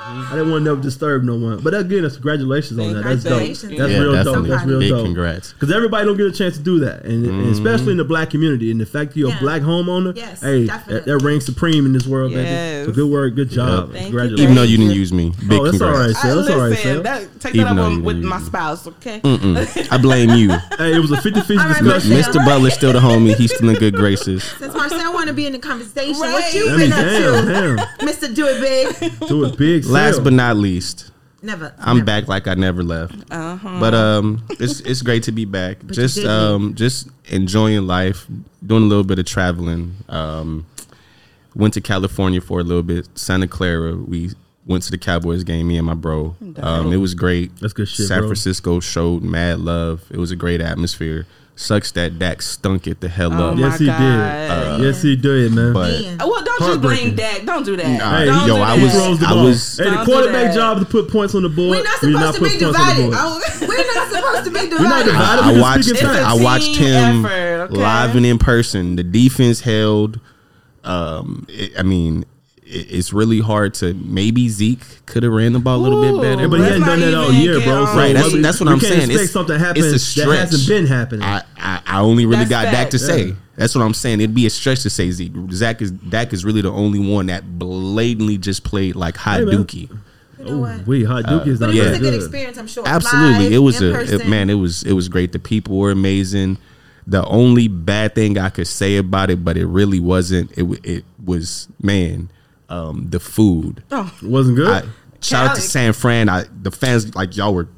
I didn't want to never disturb no one. But again, that's congratulations on that. That's dope. That's Yeah, real dope. That's real Big dope. congrats. Because everybody don't get a chance to do that, and, and mm-hmm. especially in the black community. And the fact that you're a black homeowner, Yes, hey, that, definitely. that reigns supreme in this world, baby. Yes. So good work, good job, Thank you. congratulations. Even though you didn't use me, oh, big Oh, that's all congrats. right, Sal. That's all right, listen, that, take Even that though up with my spouse, okay? I blame you. Hey, it was a 50-50 discussion. Mr. Butler's still the homie. He's still in good graces. Since Marcel want to be in the conversation, what you been up to. Mr. Do It Big? Do it big. Last but not least, Never. I'm never. back like I never left. Uh-huh. But um, it's it's great to be back. just um, just enjoying life, doing a little bit of traveling. Um, went to California for a little bit. Santa Clara. We went to the Cowboys game. Me and my bro. Um, it was great. That's good shit, San bro. Francisco showed mad love. It was a great atmosphere. Sucks that Dak stunk it the hell Oh up. my Yes, he God. did. yes, he did, man. But Man. Oh, well, don't you blame Dak. Don't do that. Nah, don't yo, do I that. was- the I was- hey, the quarterback job is to put points on the board. We're not We did supposed to be put points divided. Oh, We're not supposed to be We're not divided. divided. I watched It's a facts. I watched him effort, okay? live and in person. The defense held. Um, it- I mean, it, it's really hard to. Maybe Zeke could have ran the ball a little bit better. Yeah, but he Let's hadn't done that all year, bro. So Right, that's- that's what I'm saying. Expect It's- something it's happen a that stretch. hasn't been happening. I, I, I only really That's got Dak to facts. say. That's what I'm saying. It'd be a stretch to say Zeke. Zach is Dak is really the only one that blatantly just played like hot Hey, man. dookie. You know what? we hot uh, Dookie is But not it was that a good good. experience, I'm sure. Absolutely, Live, it was a it, man. It was it was great. The people were amazing. The only bad thing I could say about it, but it really wasn't. It it was man, um, the food. Oh, It wasn't good. I, shout out to San Fran. I the fans like y'all were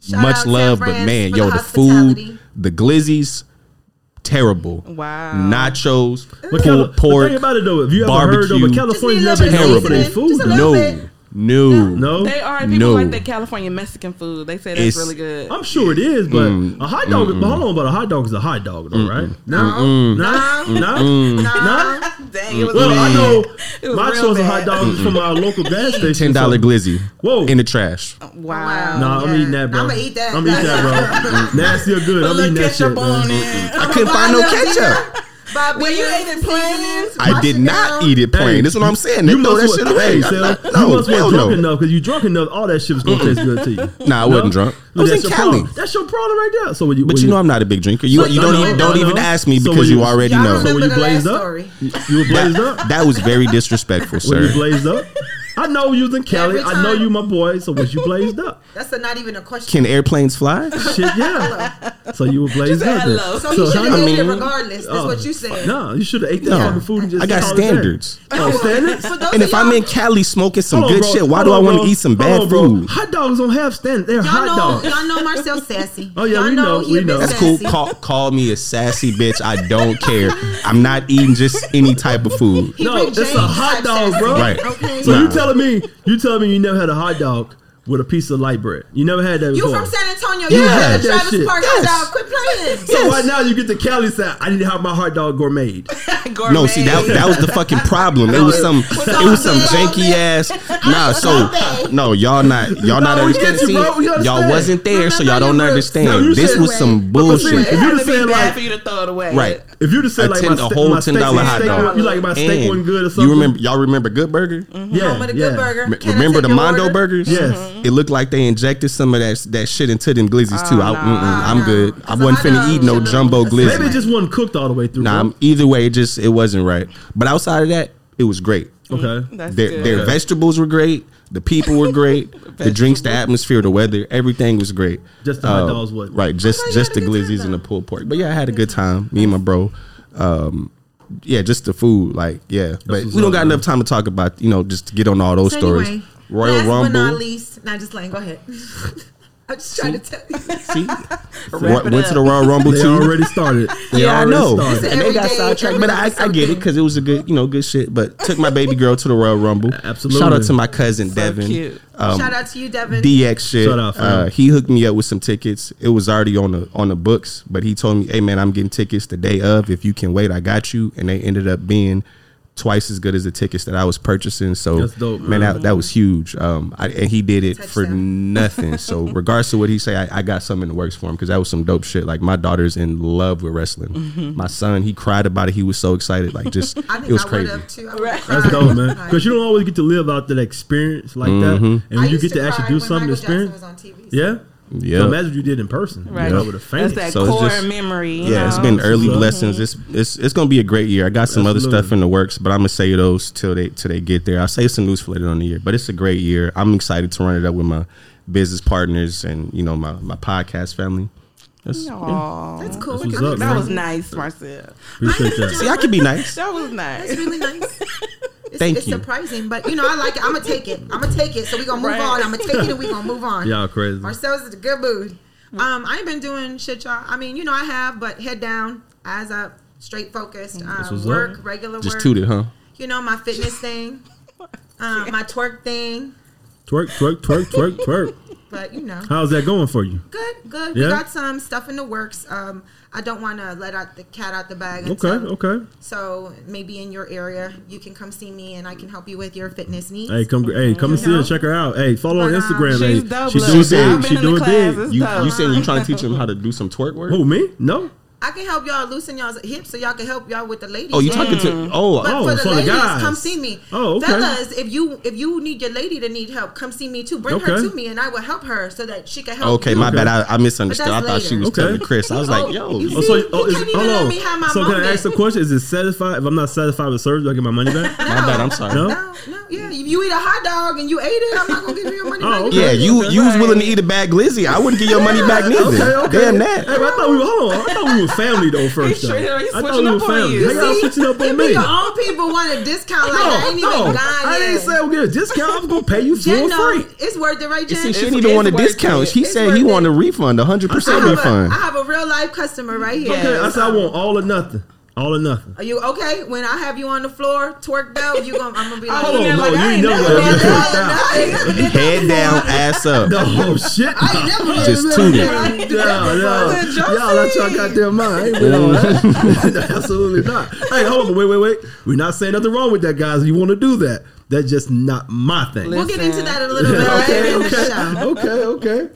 Shout much love, but man, for yo, the the, food, the glizzies, terrible. Wow. Nachos, But pulled Cali- the pork, thing about it though, if you ever heard of barbecue. it, California's Just never need a known little for bit their food. Just a no, bit. no, No, They are. People No. like the California Mexican food. They say that's It's- really good. I'm sure it is, but Mm. a hot dog. But hold on, but a hot dog is a hot dog, though, right? No, no, no, no. Dang, it mm. was Well, I bad. know It was my real choice of hot bad. dogs is from our uh, local gas station. ten dollar so- glizzy. Whoa. in the trash. Oh, wow. Nah, I'm Yeah. eating that, bro. I'ma eat that. I'm eating that, bro. Nasty or good? A I'm eating that shit, on it. I couldn't find no ketchup. Bob, Well, you ate it plain. I did not eat it plain. Hey, That's what I'm saying. They You throw must that wa- shit away. Hey, Sal, no, you must hell was drunk no. enough because you drunk enough. All that shit was gonna taste good to you. Nah, I wasn't drunk. I was That's in Cali. problem. That's your problem right there. So when you, But when you know I'm not a big drinker. You So you you don't know- even I don't know. even ask me So because you you- already know. So when you blazed up, you, you were blazed up. That was very disrespectful, sir. you sir. blazed up, I know you was in Cali. I know you my boy. So was you blazed up? That's a, not even a question. Can airplanes fly? Shit, yeah. So you were blazed said up. then. hello. So he should have I been mean- here regardless. That's Oh. what you said. No, you should have ate that No. fucking food and just I got called it that. standards. Oh, standards. For those And of if I'm y'all- in Cali smoking some Hold on, good bro. shit, why Hold do I on, want bro. to eat some Hold bad on, bro. food? Hot dogs don't have standards. They're Y'all hot know, dogs. y'all know Marcel sassy. Oh, yeah, y'all we know, he we bit know. That's sassy. cool. Call, call me a sassy bitch. I don't care. I'm not eating just any type of food. He No, Rick it's a James hot type dog, sassy. bro. Right. Okay. So you Nah. Telling me you telling me you never had a hot dog with a piece of light bread? You never had that You before. from San Antonio? You You had had that Travis shit. Park Yes. hot dog. Quit playing. so right now you get to Cali say I need to have my hot dog gourmet. No, see that that was the fucking problem. It was some it was some janky ass. Nah, so no, y'all not y'all not No, we get understanding. you, bro. We See, y'all wasn't there, so y'all don't you were- No, understand. This was some bullshit. if you had just to be said bad like for you to throw it away. Right. If you just said A like ten- my, a whole my ten steak- dollar my hot dog. You like my steak And wasn't good or something? You remember y'all remember Good Burger? Yeah, Home of the yeah. good burger. Can remember the Mondo order? burgers? Yes. It looked like they injected some of that that shit into them glizzies too. I, no. I'm no. good. I wasn't I finna eat no jumbo Maybe Maybe it just wasn't cooked all the way through. Nah, bro. either way, it just it wasn't right. But outside of that, it was great. okay. That's Their, good. their vegetables were great. The people were great. the drinks, the atmosphere, the weather, everything was great. Just the hot dogs wasn't. right. Just just the a glizzies and the though. pulled pork. But yeah, I had a good time. Me and my bro. Um, yeah, just the food. Like yeah, but we don't got enough time to talk about you know just to get on all those So stories. anyway, Royal last but not Rumble. least, not just like go ahead. I'm just trying to tell you. See, Wrap it went to the Royal Rumble They too. already started. They Yeah, I already know. started. It's And they got everyday- sidetracked, but I, I get it something. because it was a good, you know, good shit. But took my baby girl to the Royal Rumble. Absolutely. Shout out to my cousin Devin. cute. Um, Shout out to you, Devin. DX shit. Shout out, fam. uh, he hooked me up with some tickets. It was already on the on the books, but he told me, "Hey man, I'm getting tickets the day of. If you can wait, I got you." And they ended up being twice as good as the tickets that I was purchasing. So That's dope, man, man. that, that was huge. Um, I, and he did it for nothing. So regardless of what he say, I, I got something in the works for him because that was some dope shit. Like my daughter's in love with wrestling. My son, he cried about it. He was so excited. Like just I think it was I crazy. too. I Right. That's dope, man. Because you don't always get to live out that experience like that, and when you get to, actually do something, Michael experience. Was on TV. Yeah. Yeah. So imagine you did in person. Right. You know, with a That's that So it's core just- memory. you Yeah, it's been early Absolutely. blessings. It's it's it's gonna be a great year. I got some other stuff in the works, but I'm gonna say those till they till they get there. I'll save some news for later on the year. But it's a great year. I'm excited to run it up with my business partners and you know my my podcast family. That's, yeah. That's cool. That's We what's can up, That man. was nice, Marcel. Appreciate that. See, I can be nice. That was nice. That's really nice. It's, Thank it's you. surprising, but you know, I like it. I'm gonna take it. I'm gonna take it. So we gonna move Right. on. I'm gonna take it and we gonna move on. Y'all crazy. Marcel's in a good mood. Um, I ain't been doing shit, y'all. I mean, you know, I have, but head down, eyes up, straight focused. That's Um, what's work, up. regular Just work. toot it, huh? You know, my fitness thing, um, my twerk thing. Twerk, twerk, twerk, twerk, twerk. But you know, How's that going for you? good, good. Yeah? We got some stuff in the works. Um, I don't want to let out the cat out the bag. Okay, until- okay. So maybe in your area, you can come see me, and I can help you with your fitness needs. Hey, come, hey, come and see her. Check her out. Hey, follow on But, um, Instagram. She's hey, dope. she's doing She big. been She in the doing class. big. It's You dope. you saying you trying to teach him how to do some twerk work? Who me? No. I can help y'all loosen y'all's hips so y'all can help y'all with the ladies. Oh, you game. talking to? Mm. Oh, But Oh, for the for the ladies, guys. come see me. Oh, okay. Fellas, if you if you need your lady to need help, come see me too. Bring her to me, and I will help her so that she can help. okay, you. my Okay. bad. I, I misunderstood. I thought that's she was later. telling Chris. I was like, Oh, yo, you you- Oh, so, oh, is, can't hold on. me have so can I ask a question? Is it satisfied? If I'm not satisfied with service, do I get my money back? my bad. I'm sorry. No? No, no, yeah. If you eat a hot dog and you ate it, I'm not gonna give you your money Oh, back. okay. Yeah, you you was willing to eat a bag glizzy. I wouldn't get your money back neither. Okay, okay. Damn that. but I thought we were hold on. I thought we were family though first. He though. I thought switching we were family. you. How y'all switching up on me? your own people want a discount, like I ain't no. even gone I yet. didn't say we'll get a discount. I'm gonna pay you Jen, for no, free. it's worth it, right, Jen? see, she It's- didn't even want a discount. it. She It's said he it. wanted a refund, 100 percent refund. I have a real life customer right here. Okay, I said I want all or nothing. All or nothing. Are you okay? When I have you on the floor, twerked out, you gonna I'm gonna be like, Oh, Hold yeah, on, no, like, you I ain't ain't never never gonna done twerked out. Head down, ass up. No Oh shit! I ain't never Just done toot No, no, y'all let y'all goddamn mind. I ain't with all that. Mm-hmm. Absolutely not. Hey, hold on, wait, wait, wait. We're not saying nothing wrong with that, guys. You want to do that? That's just not my thing. We'll get into that a little bit okay, in the okay, show. okay, okay.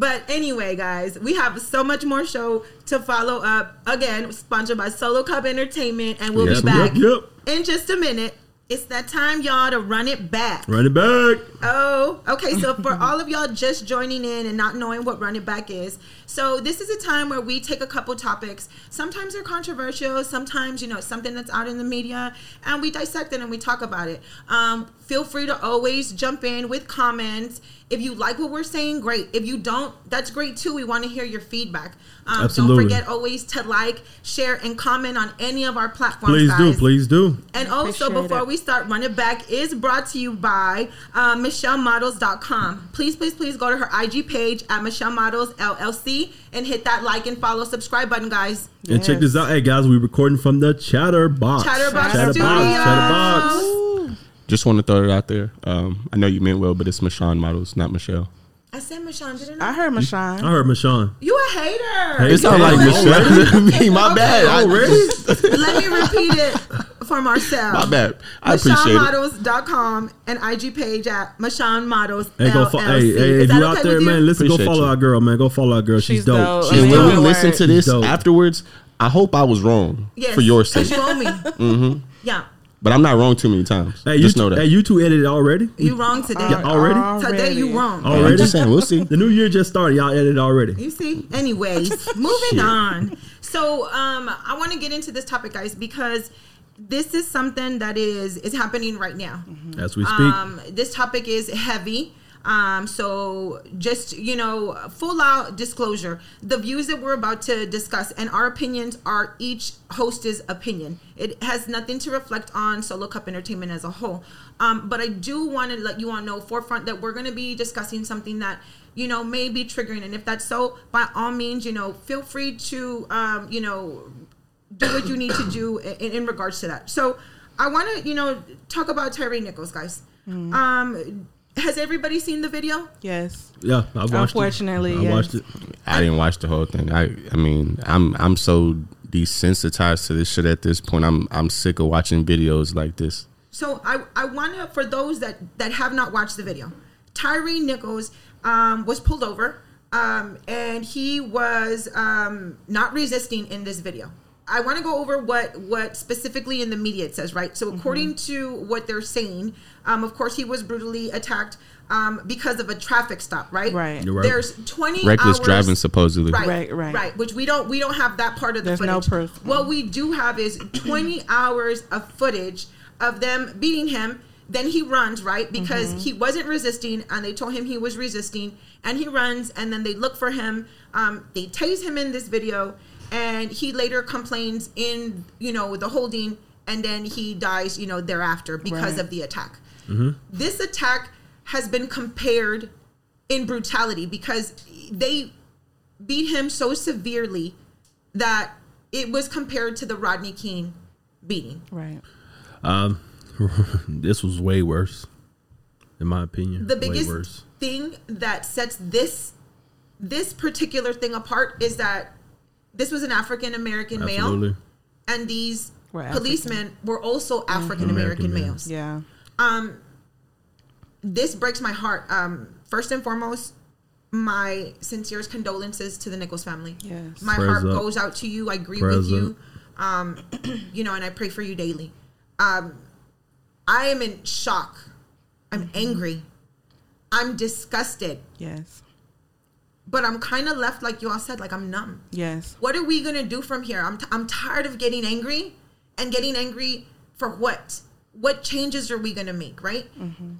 But anyway, guys, we have so much more show to follow up. Again, sponsored by Solo Cup Entertainment, and we'll Yep, be back yep, in just a minute. It's that time, y'all, to run it back. Run it back. Oh, okay. So for all of y'all just joining in and not knowing what Run It Back is, so this is a time where we take a couple topics. Sometimes they're controversial. Sometimes you know something that's out in the media, and we dissect it and we talk about it. Um, feel free to always jump in with comments. If you like what we're saying, great. If you don't, that's great too. We want to hear your feedback. Um, Absolutely. Don't forget always to like, share, and comment on any of our platforms. Please do, please do. And also, Appreciate before it. we start, Run It Back is brought to you by uh, MichelleModels.com. Please, please, please go to her IG page at Michelle Models LLC and hit that like and follow, subscribe button, guys. And check this out, hey guys, we're recording from the Chatterbox. Chatterbox Chatterbox. Studios. Chatterbox. Just want to throw it out there. Um, I know you meant well, but it's Michonne Models, not Michelle. I said Michelle, didn't I? I heard Mashawn. I heard Michonne. You a hater. Hey, It sounds like Michelle. Me, my bad. I, Let me repeat it for Marcel. my bad. I appreciate it. MichelleModels.com and IG page at Michelle Models Hey, go LLC. fo- hey, hey, if that you okay out there, you? man, listen, go follow you. our girl, man. Go follow our girl. She's, She's dope. dope. And when we dope. dope. listen to this afterwards, I hope I was wrong Yes, for your sake. you owe me. Mm-hmm. Yeah. But I'm not wrong too many times. Hey, you, Just know that. hey, you two edited already? You wrong today. Yeah, already? Today you wrong. Oh. I'm already? just saying, we'll see. The new year just started. Y'all edited already. You see? Anyways, moving on. So um I want to get into this topic, guys, because this is something that is is happening right now. As we speak. Um, this topic is heavy. Um, so just you know, full out disclosure: the views that we're about to discuss and our opinions are each host's opinion. It has nothing to reflect on Solo Cup Entertainment as a whole. Um, but I do want to let you all know forefront that we're going to be discussing something that you know may be triggering, and if that's so, by all means, you know, feel free to um, you know do what you need to do in, in regards to that. So I want to, you know, talk about Tyre Nichols, guys. Um, has everybody seen the video? Yes. yeah, I watched Unfortunately, it. I yes. watched it. I didn't watch the whole thing. I I mean, I'm I'm so desensitized to this shit at this point. I'm I'm sick of watching videos like this. So I, I want to, for those that, that have not watched the video, Tyre Nichols um, was pulled over um, and he was um, not resisting in this video. I want to go over what, what specifically in the media it says, right? So according to what they're saying, um, of course, he was brutally attacked um, because of a traffic stop, right? Right. Right. There's 20 Reckless hours- driving supposedly. Right, Right, right, right. Which we don't we don't have that part of the There's no footage. proof. What we do have is 20 hours of footage of them beating him. Then he runs right because Mm-hmm. he wasn't resisting, and they told him he was resisting, and he runs, and then they look for him. Um, they tase him in this video, and he later complains in you know the holding, and then he dies you know thereafter because Right. of the attack. Mm-hmm. This attack has been compared in brutality because they beat him so severely that it was compared to the Rodney King beating. Right. Um, this was way worse, in my opinion. The way biggest worse. thing that sets this this particular thing apart is that this was an African American male, and these Were policemen were also African American American males. Yeah. This breaks my heart. Um, first and foremost, my sincerest condolences to the Nichols family. Yes. My Prayers heart up. goes out to you. I agree Prayers with you. up. Um, you know, and I pray for you daily. Um, I am in shock. I'm Mm-hmm. angry. I'm disgusted. Yes. But I'm kind of left, like you all said, like I'm numb. Yes. What are we gonna do from here? I'm, t- I'm tired of getting angry and getting angry for what? What changes are we gonna make? Right?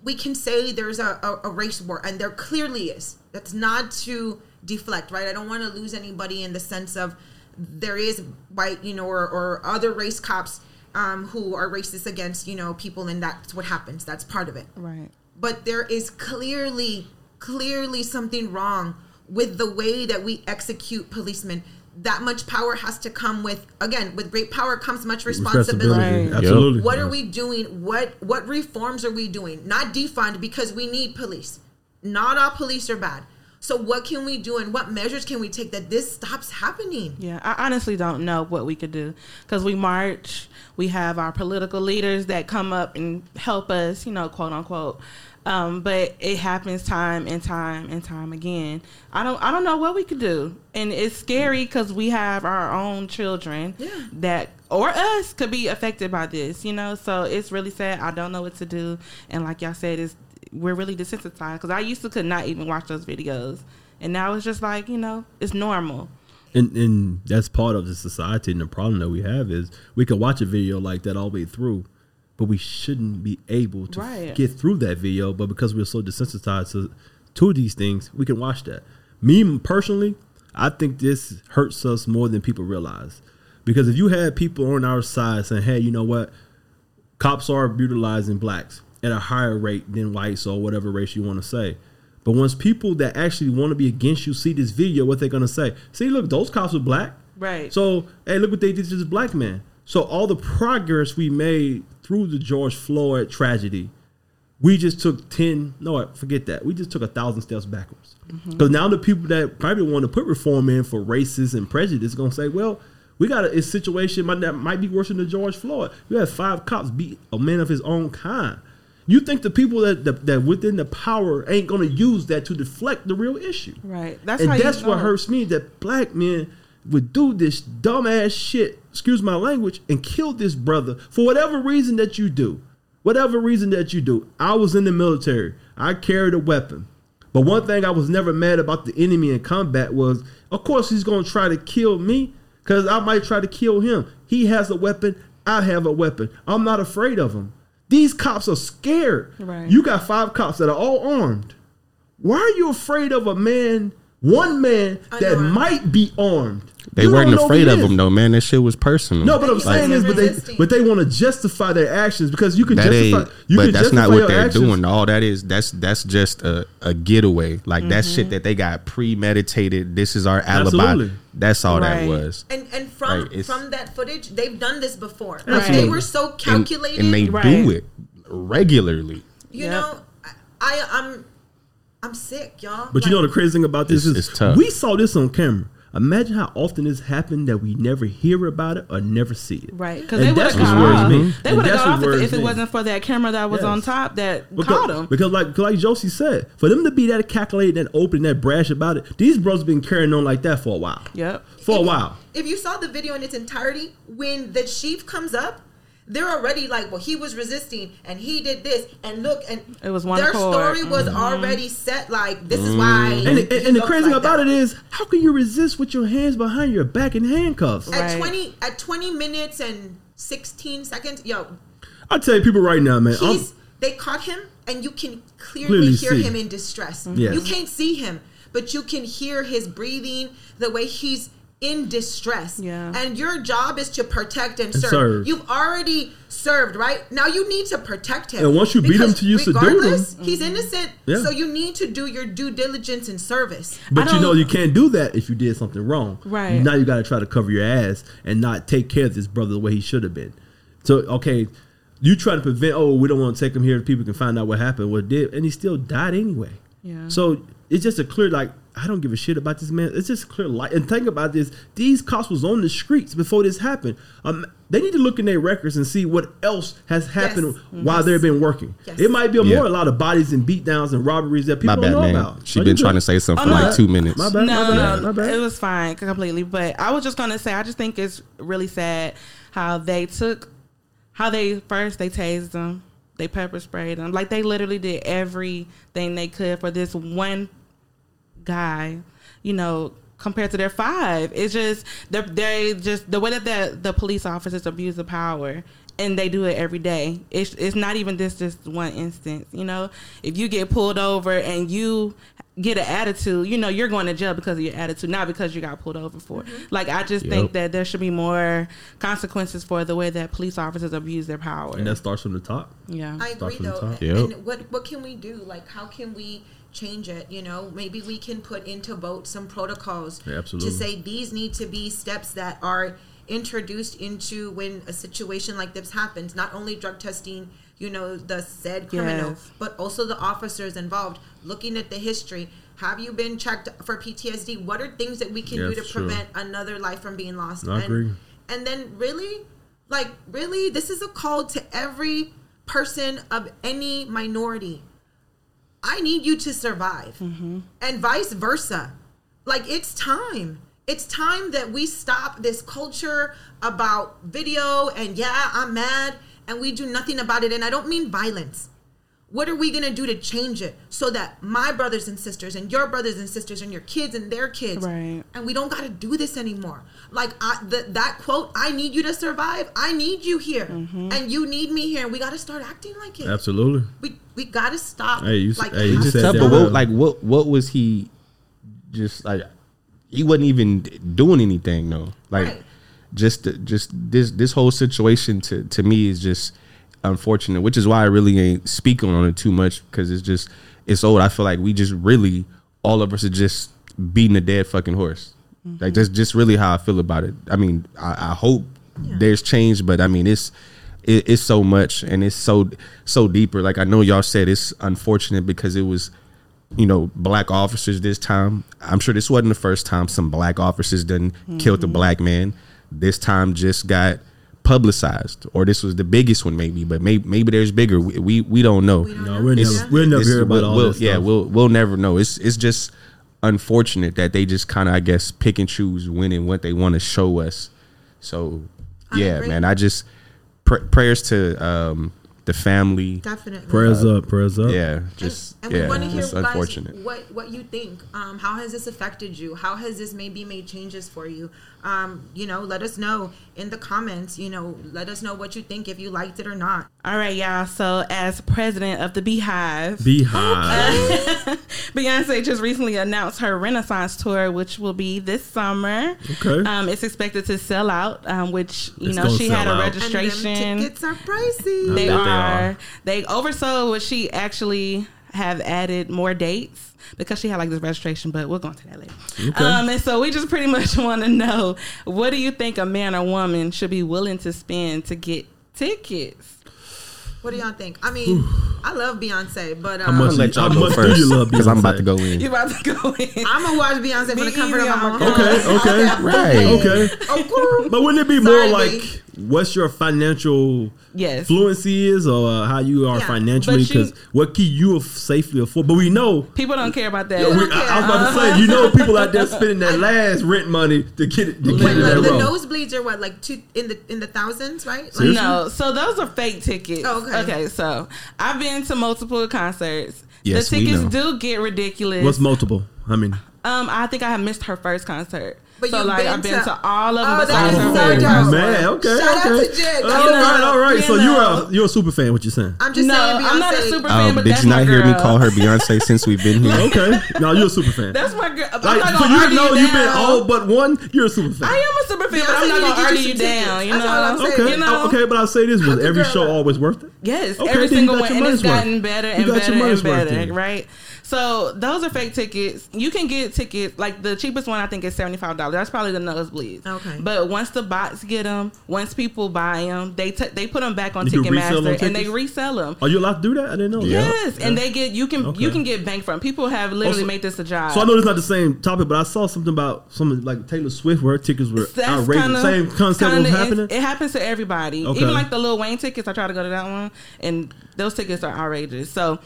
We can say there's a, a, a race war, and there clearly is. That's not to deflect, right? I don't want to lose anybody in the sense of there is white, you know, or, or other race cops um, who are racist against, you know, people, and that's what happens. That's part of it Right. but there is clearly clearly something wrong with the way that we execute policemen that much power has to come with again with great power comes much responsibility. Right. Absolutely. what are we doing? What what reforms are we doing? Not defund because we need police. Not all police are bad. So what can we do and what measures can we take that this stops happening? Yeah, I honestly don't know what we could do. Because we march, we have our political leaders that come up and help us, you know, quote unquote. Um, but it happens time and time and time again. I don't, I don't know what we could do, and it's scary because we have our own children Yeah. that or us could be affected by this, you know. So it's really sad. I don't know what to do, and like y'all said, is we're really desensitized because I used to could not even watch those videos, and now it's just like you know, it's normal. and and that's part of the society and the problem that we have is we can watch a video like that all the way through but we shouldn't be able to Right. get through that video but because we're so desensitized to, to these things we can watch that me personally i think this hurts us more than people realize because if you had people on our side saying hey you know what cops are brutalizing blacks at a higher rate than whites or whatever race you want to say. But once people that actually want to be against you see this video, what they're gonna say? See, look, those cops were black. Right. So, hey, look what they did to this black man. So all the progress we made through the George Floyd tragedy, we just took ten. No, forget that. We just took a thousand steps backwards. Mm-hmm. Because now the people that probably want to put reform in for racism and prejudice gonna say, well, we got a, a situation might, that might be worse than the George Floyd. You had five cops beat a man of his own kind. You think the people that that, that within the power ain't gonna use that to deflect the real issue? Right. That's and that's what know. hurts me that black men would do this dumbass shit, excuse my language, and kill this brother for whatever reason that you do. Whatever reason that you do. I was in the military. I carried a weapon. But one thing I was never mad about the enemy in combat was, of course, he's going to try to kill me because I might try to kill him. He has a weapon. I have a weapon. I'm not afraid of him. These cops are scared. Right. You got five cops that are all armed. Why are you afraid of a man, one man that might be armed? They You weren't afraid of he is. him though, man. That shit was personal. No, but I'm Like, saying is, but they but they want to justify their actions because you can that justify. ain't. You But can that's not what they're actions. doing. All that is that's that's just a, a getaway. Like that Mm-hmm. shit that they got premeditated. This is our alibi. Absolutely. That's all that was. and and from Right, from that footage they've done this before like they were so And, calculated and they Right. do it regularly. you Yep. know I, I i'm i'm sick y'all But you know the crazy thing about this It's- is it's tough. we saw this on camera. Imagine how often this happened that we never hear about it or never see it. Right, because they would have what got worries off. They would have that's got off if, if it wasn't for that camera that was Yes. on top that Because, caught them. because like like Josie said, for them to be that calculated and open, that brash about it, these brothers been carrying on like that for a while. Yep. For a while. If you saw the video in its entirety, when the chief comes up, they're already like, well, he was resisting and he did this and look and It was one their accord. story was Mm-hmm. already set. Like this is why. And, he and, and the looks crazy like about that. it is, how can you resist with your hands behind your back in handcuffs? at twenty at twenty minutes and sixteen seconds, yo, I tell you, people right now, man. He's they caught him and you can clearly, Clearly hear see. him in distress. Yes. You can't see him, but you can hear his breathing, the way he's in distress. Yeah. And your job is to protect and serve. serve. You've already served, right? Now you need to protect him. And once you beat him to you subdue him- regardless, he's mm-hmm. innocent. Yeah. So you need to do your due diligence and service. But you know you can't do that if you did something wrong. Right. Now you got to try to cover your ass and not take care of this brother the way he should have been. So okay, you try to prevent. Oh, we don't want to take him here. People can find out what happened, what did, and he still died anyway. Yeah. So it's just a clear like I don't give a shit about this man. It's just clear light. And think about this: these cops was on the streets before this happened. Um, they need to look in their records and see what else has happened Yes. while they've been working. Yes. It might be a Yeah. more a lot of bodies and beatdowns and robberies that people My don't bad, know man. about. She Oh, been trying good. to say something Oh, for no. like two minutes. My bad. no, my bad, no, my bad. it was fine completely. But I was just gonna say, I just think it's really sad how they took, how they first they tased them, they pepper sprayed them, like they literally did everything they could for this one guy, you know. Compared to their five, it's just they they just the way that the the police officers abuse the power, and they do it every day. It's it's not even this just one instance. You know, if you get pulled over and you get an attitude, you know, you're going to jail because of your attitude, not because you got pulled over for. it. Mm-hmm. Like I just think that there should be more consequences for the way that police officers abuse their power. And that starts from the top. yeah. I Start agree from the though. top. Yep. And what what can we do? Like how can we change it? You know, maybe we can put into vote some protocols Yeah, to say these need to be steps that are introduced into when a situation like this happens. Not only drug testing, you know, the said criminal, Yes. but also the officers involved. Looking at the history. Have you been checked for PTSD? What are things that we can Yeah, do to it's true. prevent another life from being lost? I and, agree. and then really like really this is a call to every person of any minority i need you to survive. Mm-hmm. And vice versa. Like it's time. It's time that we stop this culture about video and yeah i'm mad and we do nothing about it. And i don't mean violence what are we going to do to change it so that my brothers and sisters and your brothers and sisters and your kids and their kids Right. and we don't got to do this anymore? Like I, the, that quote i need you to survive. I need you here. Mm-hmm. And you need me here. And we got to start acting like it. Absolutely. we we got to stop Hey, you like hey, you half- said Tough, that. but what, uh, like what what was he just like he wasn't even doing anything though. Like Right. just just this this whole situation to to me is just unfortunate which is why i really ain't speaking on it too much because it's just it's old. I feel like we just really all of us are just beating a dead fucking horse. Like mm-hmm. that's just really how i feel about it. I mean i, I hope there's change but i mean it's it, it's so much and it's so so deeper. Like i know y'all said it's unfortunate because it was you know black officers this time. I'm sure this wasn't the first time some black officers done killed a mm-hmm. black man. This time just got publicized or this was the biggest one maybe but maybe maybe there's bigger we we, we don't know We don't No, know. we're It's- never we'll never it's- hear about we'll- all we'll- this. yeah stuff. we'll we'll never know it's it's just unfortunate that they just kind of i guess pick and choose when and what they want to show us so I yeah agree. man i just pr- prayers to um the family definitely prayers up, prayers up. yeah just and, and yeah we want to hear it's guys, unfortunate what what you think. Um, how has this affected you? How has this maybe made changes for you? Um, you know, let us know in the comments. You know, let us know what you think if you liked it or not. All right, y'all. So, as president of the Beehive, Beehive. Beyonce just recently announced her Renaissance tour, which will be this summer. Okay. Um, it's expected to sell out, um, which you It's know she had a out. registration. And them tickets are pricey. they bet they are. are. They oversold what she actually have added more dates because she had like this registration, but we'll go into that later. Okay. Um, and so we just pretty much want to know what do you think a man or woman should be willing to spend to get tickets? What do y'all think? I mean, I love Beyonce, but um, I'm gonna let y'all go first you love because I'm about to go in. You about to go in? I'm gonna watch Beyonce for Be the comfort of my on home. my Okay, okay, Okay. okay. Cool. But wouldn't it be more like B. what's your financial Yes. fluency is, or uh, how you are Yeah, financially? Because what can you af- safely afford? But we know. People don't care about that. We, I, I was about to say, you know, people out there spending that last rent money to get it to get Wait, like that the row. nosebleeds are what, like two in the in the thousands, right? Like, No, so those are fake tickets. Oh, okay. Okay, so I've been to multiple concerts. Yes, the we tickets know. do get ridiculous. What's multiple? I mean, um, I think I have missed her first concert. But so you've like been I've been to- to, all of them Oh, besides that her is so first dope. man, okay, Shout out okay. to Jen. All You know, right, all right. you So know. you're a you're a super fan. What you saying? I'm just No, saying, Beyonce. I'm not a super fan, Um, but did you not my hear me call her Beyonce since we've been here? Okay, no, you're a super fan. That's my girl. I'm Like, not so gonna you argue know you you've been all but one. You're a super fan. I am a super fan, but I'm not gonna get you argue you down. You That's all I'm know. saying. Okay, You know? okay, but I'll say this: was every show always worth it? Yes, Okay, every you single got one, your and it's money's worth. gotten better You and got your better money's and worth better, right? So those are fake tickets. You can get tickets like the cheapest one. I think is seventy five dollars. That's probably the nosebleeds. Okay. But once the bots get them, once people buy them, they t- they put them back on You can resell them Ticketmaster and they resell them. Are you allowed to do that? I didn't know. Yeah. Yes, and they get you can Okay. you can get bank from. People have literally Also- made this a job. So I know it's not the same topic, but I saw something about something like Taylor Swift where her tickets were That's outrageous. kinda- same concept was happening. It happens to everybody. Okay. Even like the Lil Wayne tickets, I try to go to that one, and those tickets are outrageous. So,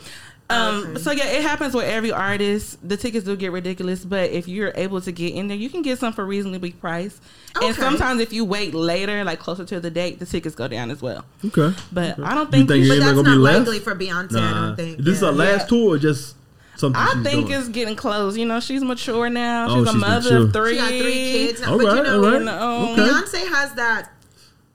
um, Okay. so yeah, it happens with every artist. The tickets do get ridiculous, but if you're able to get in there, you can get some for reasonably priced. And sometimes if you wait later, like closer to the date, the tickets go down as well. okay. But I don't You think, think you you but that's gonna not be left? likely for Beyonce. I don't think. This is Yeah. her last Yeah. tour or just something I she's think doing? it's getting close. You know, she's mature now. Oh, She's a mother mature. of three. She got three kids. All but right, you know, all right. you know, Okay. Beyonce has that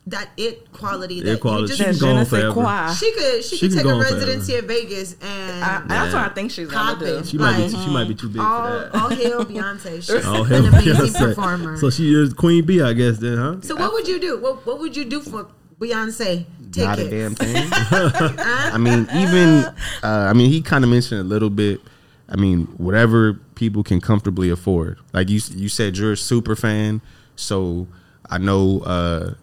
that it quality that It quality. you She just can That go je on ne sais forever. She could she, She could can take a on forever. residency at Vegas and I, that's Yeah. what I think she's gonna Pop do. it. She might be. Like, She might be too big all, for that. all hail Beyonce. She's Oh an hell, amazing performer. So she is Queen Bee, I guess. Then, huh? So what would you do? What What would you do for Beyonce tickets? Not a damn thing. I mean, even uh, I mean, he kind of mentioned a little bit. I mean, whatever people can comfortably afford. Like you, you said, you're a super fan, so I know uh,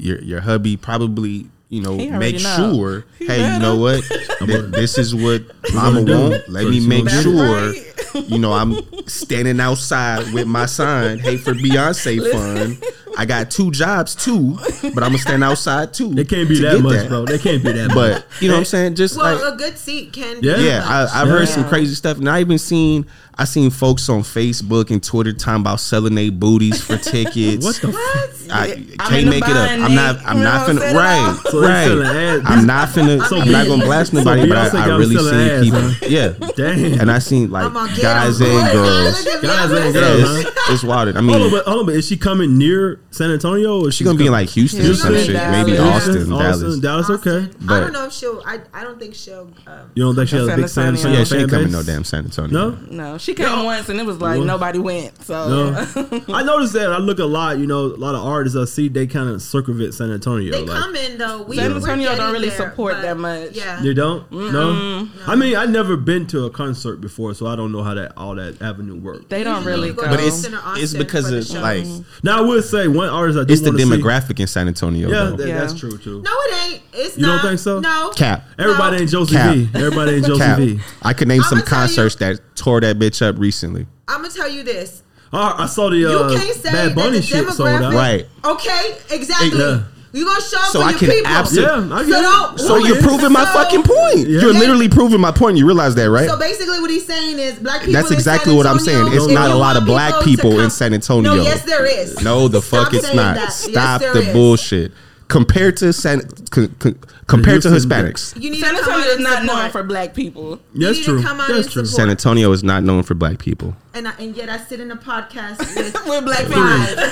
your your hubby probably you know He make know. sure. He hey, you know what? Th- this is what Mama gonna want. Let me make gonna sure. Right. You know, I'm standing outside with my sign. Hey, for Beyonce fun I got two jobs too, but I'm gonna stand outside too. They can't be to that much, that. bro. They can't be that much. But you know what I'm saying? Just Well, like a good seat can. Yeah. be yeah. I, I've heard some crazy stuff, and I even seen I seen folks on Facebook and Twitter talking about selling their booties for tickets. what the? F- what? I I'm can't make it up. I'm not. I'm not know finna. Right. So right. I'm not finna. So I'm not gonna blast nobody, but I, I really them selling seen people. huh? Yeah, Damn. and I seen like I'm gonna get guys 'em. and Boy, girls. Guys Beyonce. and Yeah, girls. it's, it's wild. I mean, Hold on, mean, but hold on, but is she coming near San Antonio or she gonna be in like Houston or some shit. Dallas. Maybe Austin, Austin, Dallas. Dallas, okay. Austin. I don't know if she'll. I, I don't think she'll. Um, You don't think she has a San big San Antonio. Antonio Yeah, she ain't coming no damn San Antonio. No, No, she came once and it was like nobody went. So no. I noticed that. I look a lot. You know, a lot of artists I see they kind of circumvent San Antonio. they like, come in though. We, San Antonio don't really there, support that much. Yeah. They don't. No. I mean, I've never been to a concert before, so I don't know how that all that avenue works. they don't really go go. But it's Houston it's because of like Now I would say one artist I do it's the wanna see- demographic in San Antonio. Yeah, though. that, Yeah. that's true too. No, it ain't. It's You don't think so? No. Cap. Everybody No. ain't Josie Cap. V. Everybody ain't Josie Cap. V. I could name I'ma some tell you- concerts that tore that bitch up recently. I'm gonna tell you this. Oh, I saw the You uh, can't say Bad that Bunny the shit sold out. Right. Okay, exactly. Yeah. You gonna show up So for I your can people. absolutely- Yeah, I So get don't- So you're get proving my So- fucking point. Yeah. You're literally proving my point. You realize that, right? So basically, what he's saying is black people. That's in exactly San what I'm saying. It's not a lot of black to people in San Antonio. No, yes, there is. No, the Stop fuck it's not. that. Stop there the is. bullshit. Compared to San, con, con, compared to Hispanics, You need San Antonio out is not known for black people. That's true. to come out That's true. San Antonio is not known for black people. And, I, and yet I sit in a podcast with With black five. people.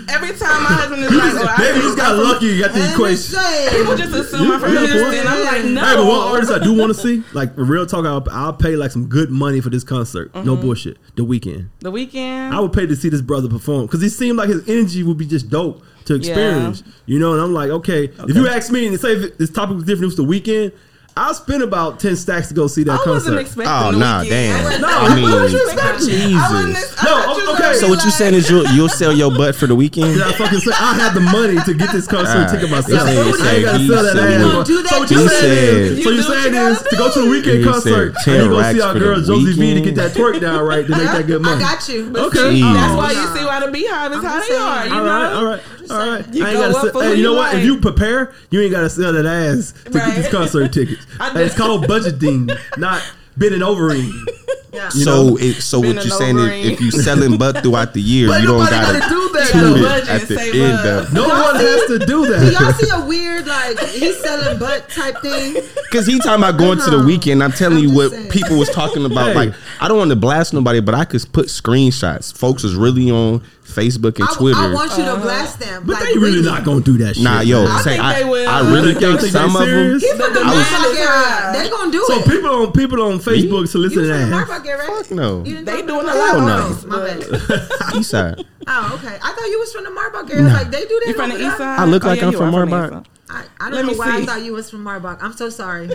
Every time my husband is like, oh, I Maybe you just got lucky. You got the equation. people saying, just assume I'm from Houston. I'm like, no. Hey, but one artist I do want to see, like for real talk, I'll, I'll pay like some good money for this concert. No Mm-hmm. bullshit. The Weeknd. the Weeknd. I would pay to see this brother perform because he seemed like his energy would be just dope to experience. You know, and I'm like, okay, if you ask me and say if this topic was different, it was the Weeknd. I spent about ten stacks to go see that I wasn't concert. expecting. Oh the nah, Weeknd. damn. No, I mean, what you expecting? Jesus. I No, thought you was okay. So be what you like- saying is you'll you'll sell your butt for the Weeknd? Did I fucking say I had the money to get this concert Alright. ticket myself? He said- I gotta sell that said- ass. You don't that So what you He saying is, said- so you You saying you is gotta go to the Weeknd He concert and 10 you gonna see our for the girl Josie V to get that twerk down right to make that good money. I got you. Okay. That's why you see why the beehive is I'm how just they saying. are. You All know. right, all right, all right. You I ain't go gotta up sell, hey, you know you what? If you prepare, you ain't gotta sell that ass to get these concert tickets. Hey, it's called budgeting, not bending over eating. Yeah. So it, so what you're saying is if you selling butt throughout the year, you don't gotta, gotta do that. toot You it at the end of. No one has to do that. Do y'all see a weird like he's selling butt type thing? Because he talking about going to the Uh-huh. Weeknd. I'm telling I'm you what saying. people was talking about. Hey. Like I don't want to blast nobody, but I could put screenshots. Folks was really on Facebook and I, Twitter. I want you to uh-huh. blast them. But like, they really not gonna do that shit. nah, yo. I say think I, they will. I really Think think think some of them. serious? He from the The Marbach man era. is- They gonna do So it. people on people on Facebook you soliciting from the ass. Fuck no. You They doing a lot Hell Marbach? no. My bad. East side. Oh, okay. I thought you was from the Marbach area. Like they do that. You from the east side? I look oh, like I'm from are Marbach. East side. I, I don't Let know me why I thought you was from Marbach. I'm so sorry.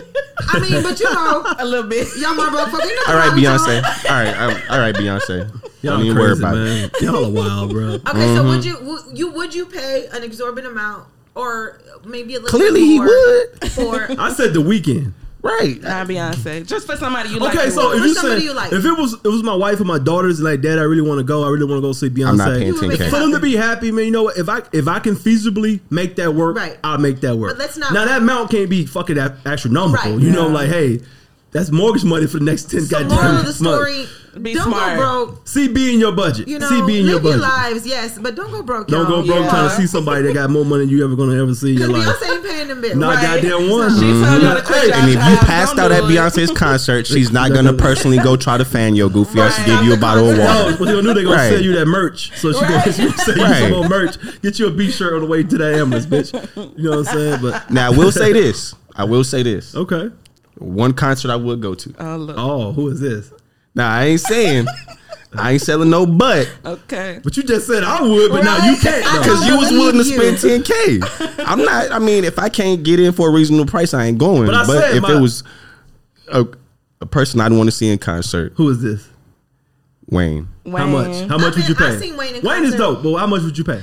I mean, but you know, A little bit. y'all Marbach folk. ain't no All right, Beyonce. All right, I'm- all right, Beyonce. Y'all Don't even crazy, worry about it. man. Y'all are wild, bro. Okay, so would mm-hmm. you would you would you pay an exorbitant amount or maybe a little Clearly, bit he would. for I said the Weeknd. Right. Nah, Beyonce. Just for somebody you like. Okay, so if you somebody said you like. if it was it was my wife and my daughters like dad, I really want to go. I really want to go see Beyonce. I'm not paying You 10K. For them to be happy, man, you know what? If I if I can feasibly make that work, Right. I'll make that work. But let's not- now that amount can't be fucking a- astronomical. Right. You know, like hey, that's mortgage money for the next ten so goddamn moral of the months. Story. Be don't smart. go broke. CB in your budget. You know, CB in your live your, budget. lives, yes, but don't go broke. Don't go y'all. broke Yeah. trying to see somebody that got more money than you ever gonna ever see in your life. Beyonce ain't paying them bills. Not Right. goddamn one. She told y'all to Hey, And if you passed out at do. Beyonce's concert, she's not gonna personally go try to fan your goofy ass to give you a bottle of water. what they gonna do? They gonna Right. sell you that merch. So she gonna, Right. sell you some more merch. Get you a B shirt on the way to that ambulance, bitch. You know what I'm saying? But Now, I will say this. I will say this. okay. One concert I would go to. Oh. Oh, who is this? Now, I ain't saying I ain't selling no butt Okay. But you just said I would, but now you can't. because you was willing to spend 10K. I'm not, I mean, if I can't get in for a reasonable price, I ain't going. But I But, said if my- it was a, a person I'd want to see in concert, Who is this? Wayne. How much? How much I would you pay? I've seen Wayne in is concert. dope, but how much would you pay?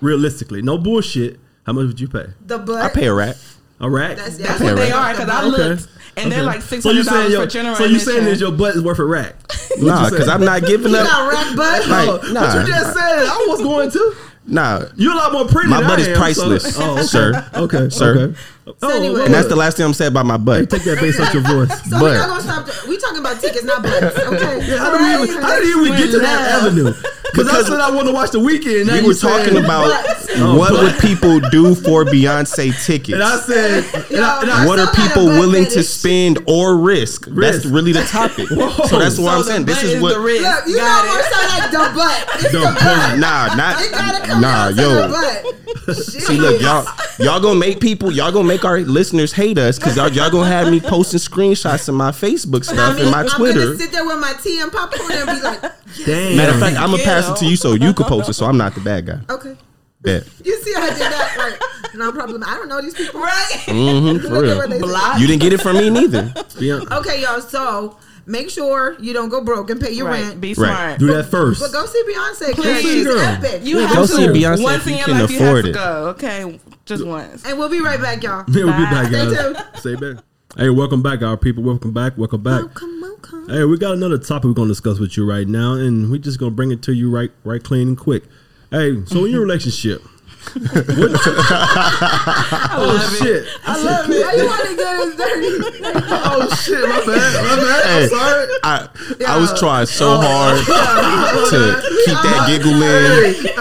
Realistically, no bullshit. How much would you pay? The butt. I pay a rat. A rack. That's, That's what they are because I Okay. looked and they're Okay. like six So you hundred saying dollars your for general so you saying admission. is your butt is worth a rack? Nah, because? I'm not giving You up. got rack butt. Like, Oh, nah. But you just said I was going to. Nah. You're a lot more pretty. My than butt I is am, so- priceless, Oh, okay. sir. Okay, Sir. Okay. Oh, anyway- And that's the last thing I'm saying about my butt. Take that bass out your voice. So But- we're not gonna stop. We talking about tickets, not butts. Okay. Yeah, how did we even, how did we even get to that avenue? Because I said I want to watch the Weeknd. We you were saying- talking about Oh, what but- would people do for Beyonce tickets. And I said, and I, and I, what are still got a people butt willing to spend or risk? That's really the topic. So that's what So I'm saying. This butt is the what. risk. Look, you Got know it. what sound like the butt. It's The the, butt. butt. Nah, It gotta not come nah, down to the yo. butt. See, look, y'all, y'all gonna make people, y'all gonna make our listeners hate us because y'all, y'all gonna have me posting screenshots of my Facebook I stuff mean, and my Twitter. I'm Twitter. gonna sit there with my tea and popcorn and be like, damn. Matter of fact, I'm gonna pass it to you so you can post it. So I'm not the bad guy. okay. Bet. You see, how I did that. Like, no problem. I don't know these people. Right. Mm-hmm, for Look at what real. they say. Block. You didn't get it from me neither. Yeah. Okay, y'all. So make sure you don't go broke and pay your Right. rent. Be Right. smart. Do that first. But go see Beyonce. Please. Please. She's Girl. epic. You Yeah, have go to. see Beyonce once if in you your can life, you have afford to it. go. Okay, just once. and we'll be right back, y'all. Yeah, we'll be back, Stay guys. Stay back. Hey, welcome back, our people. Welcome back. Welcome back. Welcome, welcome. Hey, we got another topic we're gonna discuss with you right now, and we're just gonna bring it to you right, right, clean and quick. Hey, so in your relationship, oh shit, I love it. Why you want to get us dirty? oh shit, my bad, my bad. Hey, I'm sorry. I, I was trying so oh, hard to keep that giggle in, hey,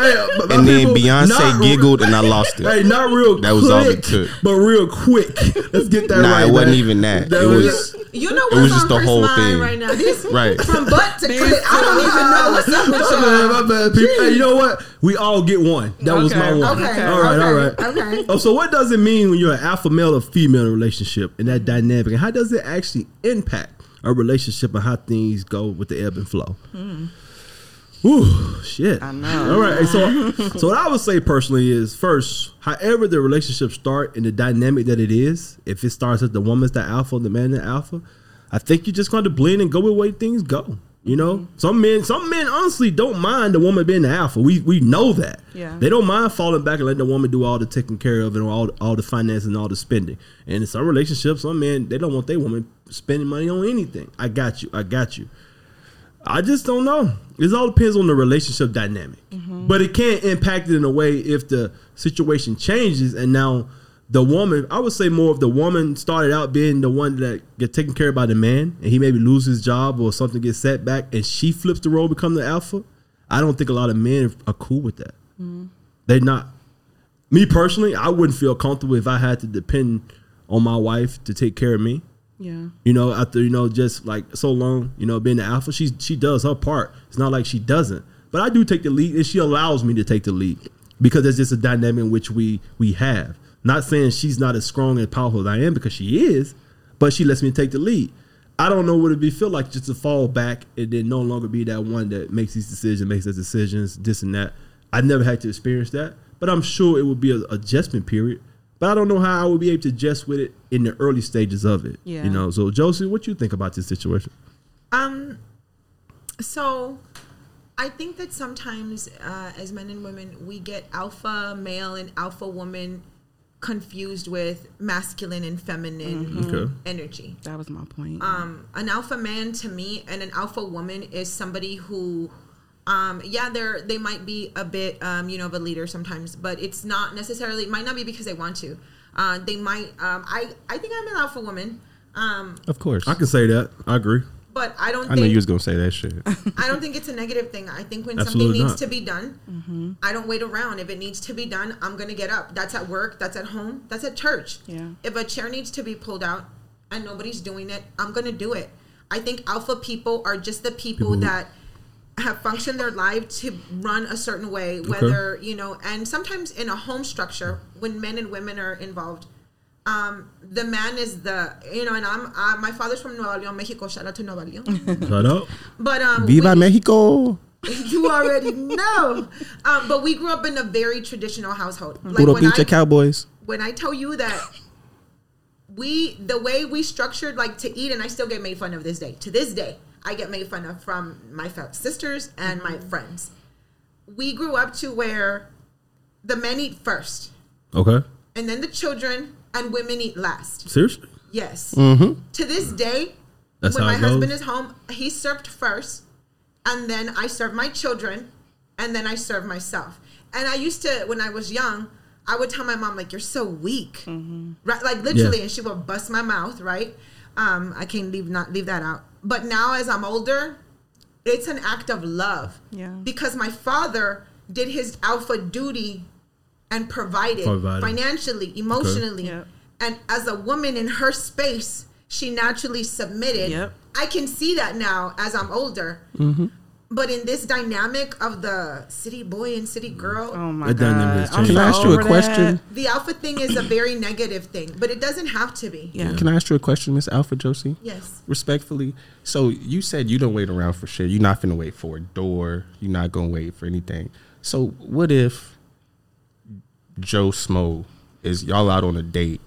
my and then Beyonce re- giggled, and I lost it. Hey, not real. That was all it took. but real quick. Let's get that Nah, right. it wasn't man. even that. That It was- was You know It was just on the Chris' whole thing. right now? These, right. From butt to clit. I don't even know what's up with My y'all. bad, my bad. People, hey, you know what? We all get one. That was my one. Okay. All right, all right. Okay. Okay. Oh, so what does it mean when you're an alpha male or female relationship and that dynamic, and how does it actually impact a relationship and how things go with the ebb and flow? Hmm. Ooh, shit. I know. All right. So, so what I would say personally is first, however the relationship start and the dynamic that it is, if it starts as the woman's the alpha, the man the alpha, I think you're just going to blend and go with the way things go. You know, Mm-hmm. some men, some men honestly don't mind the woman being the alpha. We we know that. Yeah. They don't mind falling back and letting the woman do all the taking care of and all all the finance and all the spending. And in some relationships, some men they don't want their woman spending money on anything. I got you. I got you. I just don't know. It all depends on the relationship dynamic. But it can impact it in a way if the situation changes and now the woman, I would say more of the woman started out being the one that get taken care of by the man and he maybe lose his job or something gets set back and she flips the role become the alpha. I don't think a lot of men are cool with that. Mm. They're not. Me personally, I wouldn't feel comfortable if I had to depend on my wife to take care of me Yeah. you know, after you know, just like so long, you know, being the alpha, she she does her part. It's not like she doesn't, but I do take the lead, and she allows me to take the lead because there's just a dynamic in which we we have. Not saying she's not as strong and powerful as I am because she is, but she lets me take the lead. I don't know what it'd be feel like just to fall back and then no longer be that one that makes these decisions, makes those decisions, this and that. I never had to experience that, but I'm sure it would be an adjustment period. But I don't know how I would be able to adjust with it in the early stages of it. Yeah. You know, so Josie, what you think about this situation? Um, so I think that sometimes uh, as men and women, we get alpha male and alpha woman confused with masculine and feminine Okay. energy. That was my point. Um, an alpha man to me and an alpha woman is somebody who um, yeah, they're they might be a bit um, you know of a leader sometimes, but it's not necessarily it might not be because they want to. Uh, they might um, I I think I'm an alpha woman. Um, Of course. I can say that. I agree. But I don't I think know you was gonna say that shit. I don't think it's a negative thing. I think when Absolutely something needs not. to be done, mm-hmm. I don't wait around. If it needs to be done, I'm gonna get up. That's at work. That's at home. That's at church. Yeah. If a chair needs to be pulled out and nobody's doing it, I'm gonna do it. I think alpha people are just the people, People that have functioned their life to run a certain way, whether you know, and sometimes in a home structure when men and women are involved. Um, the man is the you know, and I'm uh, my father's from Nueva León, Mexico. Shout out to Nueva León. Shut up. But um, Viva we- Mexico. you already know. Um, but we grew up in a very traditional household. Like Puro when I, Cowboys. when I tell you that we, the way we structured like to eat, and I still get made fun of this day. To this day, I get made fun of from my sisters and my friends. We grew up to where the men eat first, Okay. and then the children and women eat last. Seriously? Yes. Mm-hmm. To this day, That's when my it husband goes? is home, he served first, and then I serve my children, and then I serve myself. And I used to, when I was young, I would tell my mom like, "You're so weak," right? Like literally, Yeah. and she would bust my mouth, right? Um, I can't leave not leave that out. But now, as I'm older, it's an act of love, Yeah. because my father did his alpha duty and provided, Provided. financially, emotionally. Yep. And as a woman in her space, she naturally submitted. Yep. I can see that now as I'm older. Mm-hmm. But in this dynamic of the city boy and city girl, oh my That god. I'm. Can I ask you a question? that. the alpha thing is a very negative thing, but it doesn't have to be. Yeah. Can I ask you a question, Miss Alpha Josie? Yes. Respectfully. So you said you don't wait around for shit. You're not gonna wait for a door. You're not gonna wait for anything. So what if Joe Smo is y'all out on a date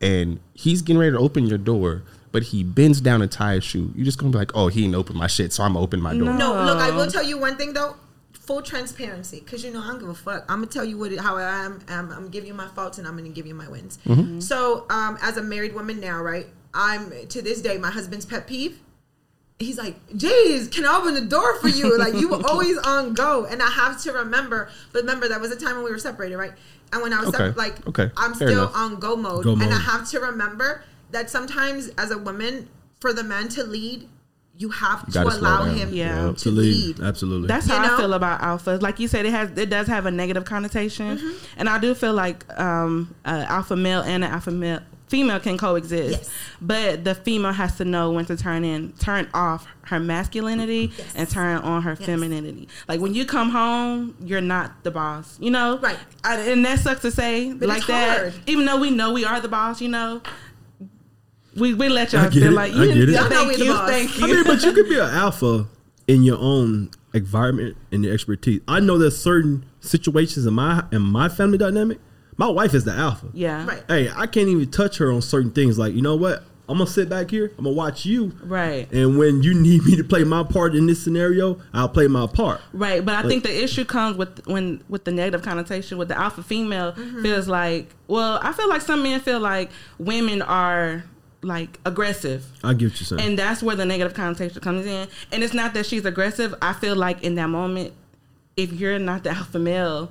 and he's getting ready to open your door, but he bends down to tie a shoe. you're just gonna be like, oh, he didn't open my shit, so I'm gonna open my door. No, look, I will tell you one thing though. Full transparency, because you know I don't give a fuck. I'm gonna tell you what how I am. I'm, I'm gonna you my faults and I'm gonna give you my wins. So, um, as a married woman now, right? I'm to this day my husband's pet peeve. He's like, "Jeez, can I open the door for you?" Like you were always on go, and I have to remember. But remember, that was a time when we were separated, right? And when I was Okay, sep- like, okay, I'm fair still enough. on go mode, Go and I have to remember that sometimes as a woman, for the man to lead, you have to gotta allow him Yeah. to To lead. lead. Absolutely. That's You how know? I feel about alphas. Like you said, it has it does have a negative connotation, Mm-hmm. and I do feel like um, a alpha male and an alpha male female can coexist. Yes. But the female has to know when to turn in, turn off her masculinity Yes. and turn on her Yes. femininity. Like when you come home, you're not the boss. You know, Right. I, and that sucks to say But like it's that. hard. Even though we know we are the boss, you know. We, we let y'all feel it. like I you. get it. Y'all know Thank we the you. boss. Thank I you. mean, but you could be an alpha in your own environment and your expertise. I know there's certain situations in my in my family dynamic. My wife is the alpha. Yeah. Right. Hey, I can't even touch her on certain things. Like, you know what? I'm gonna sit back here. I'm gonna watch you. Right. And when you need me to play my part in this scenario, I'll play my part. Right, but I Like- think the issue comes with when with the negative connotation with the alpha female Mm-hmm. feels like well, I feel like some men feel like women are like aggressive. I get what you're saying. And that's where the negative connotation comes in. And it's not that she's aggressive. I feel like in that moment, if you're not the alpha male,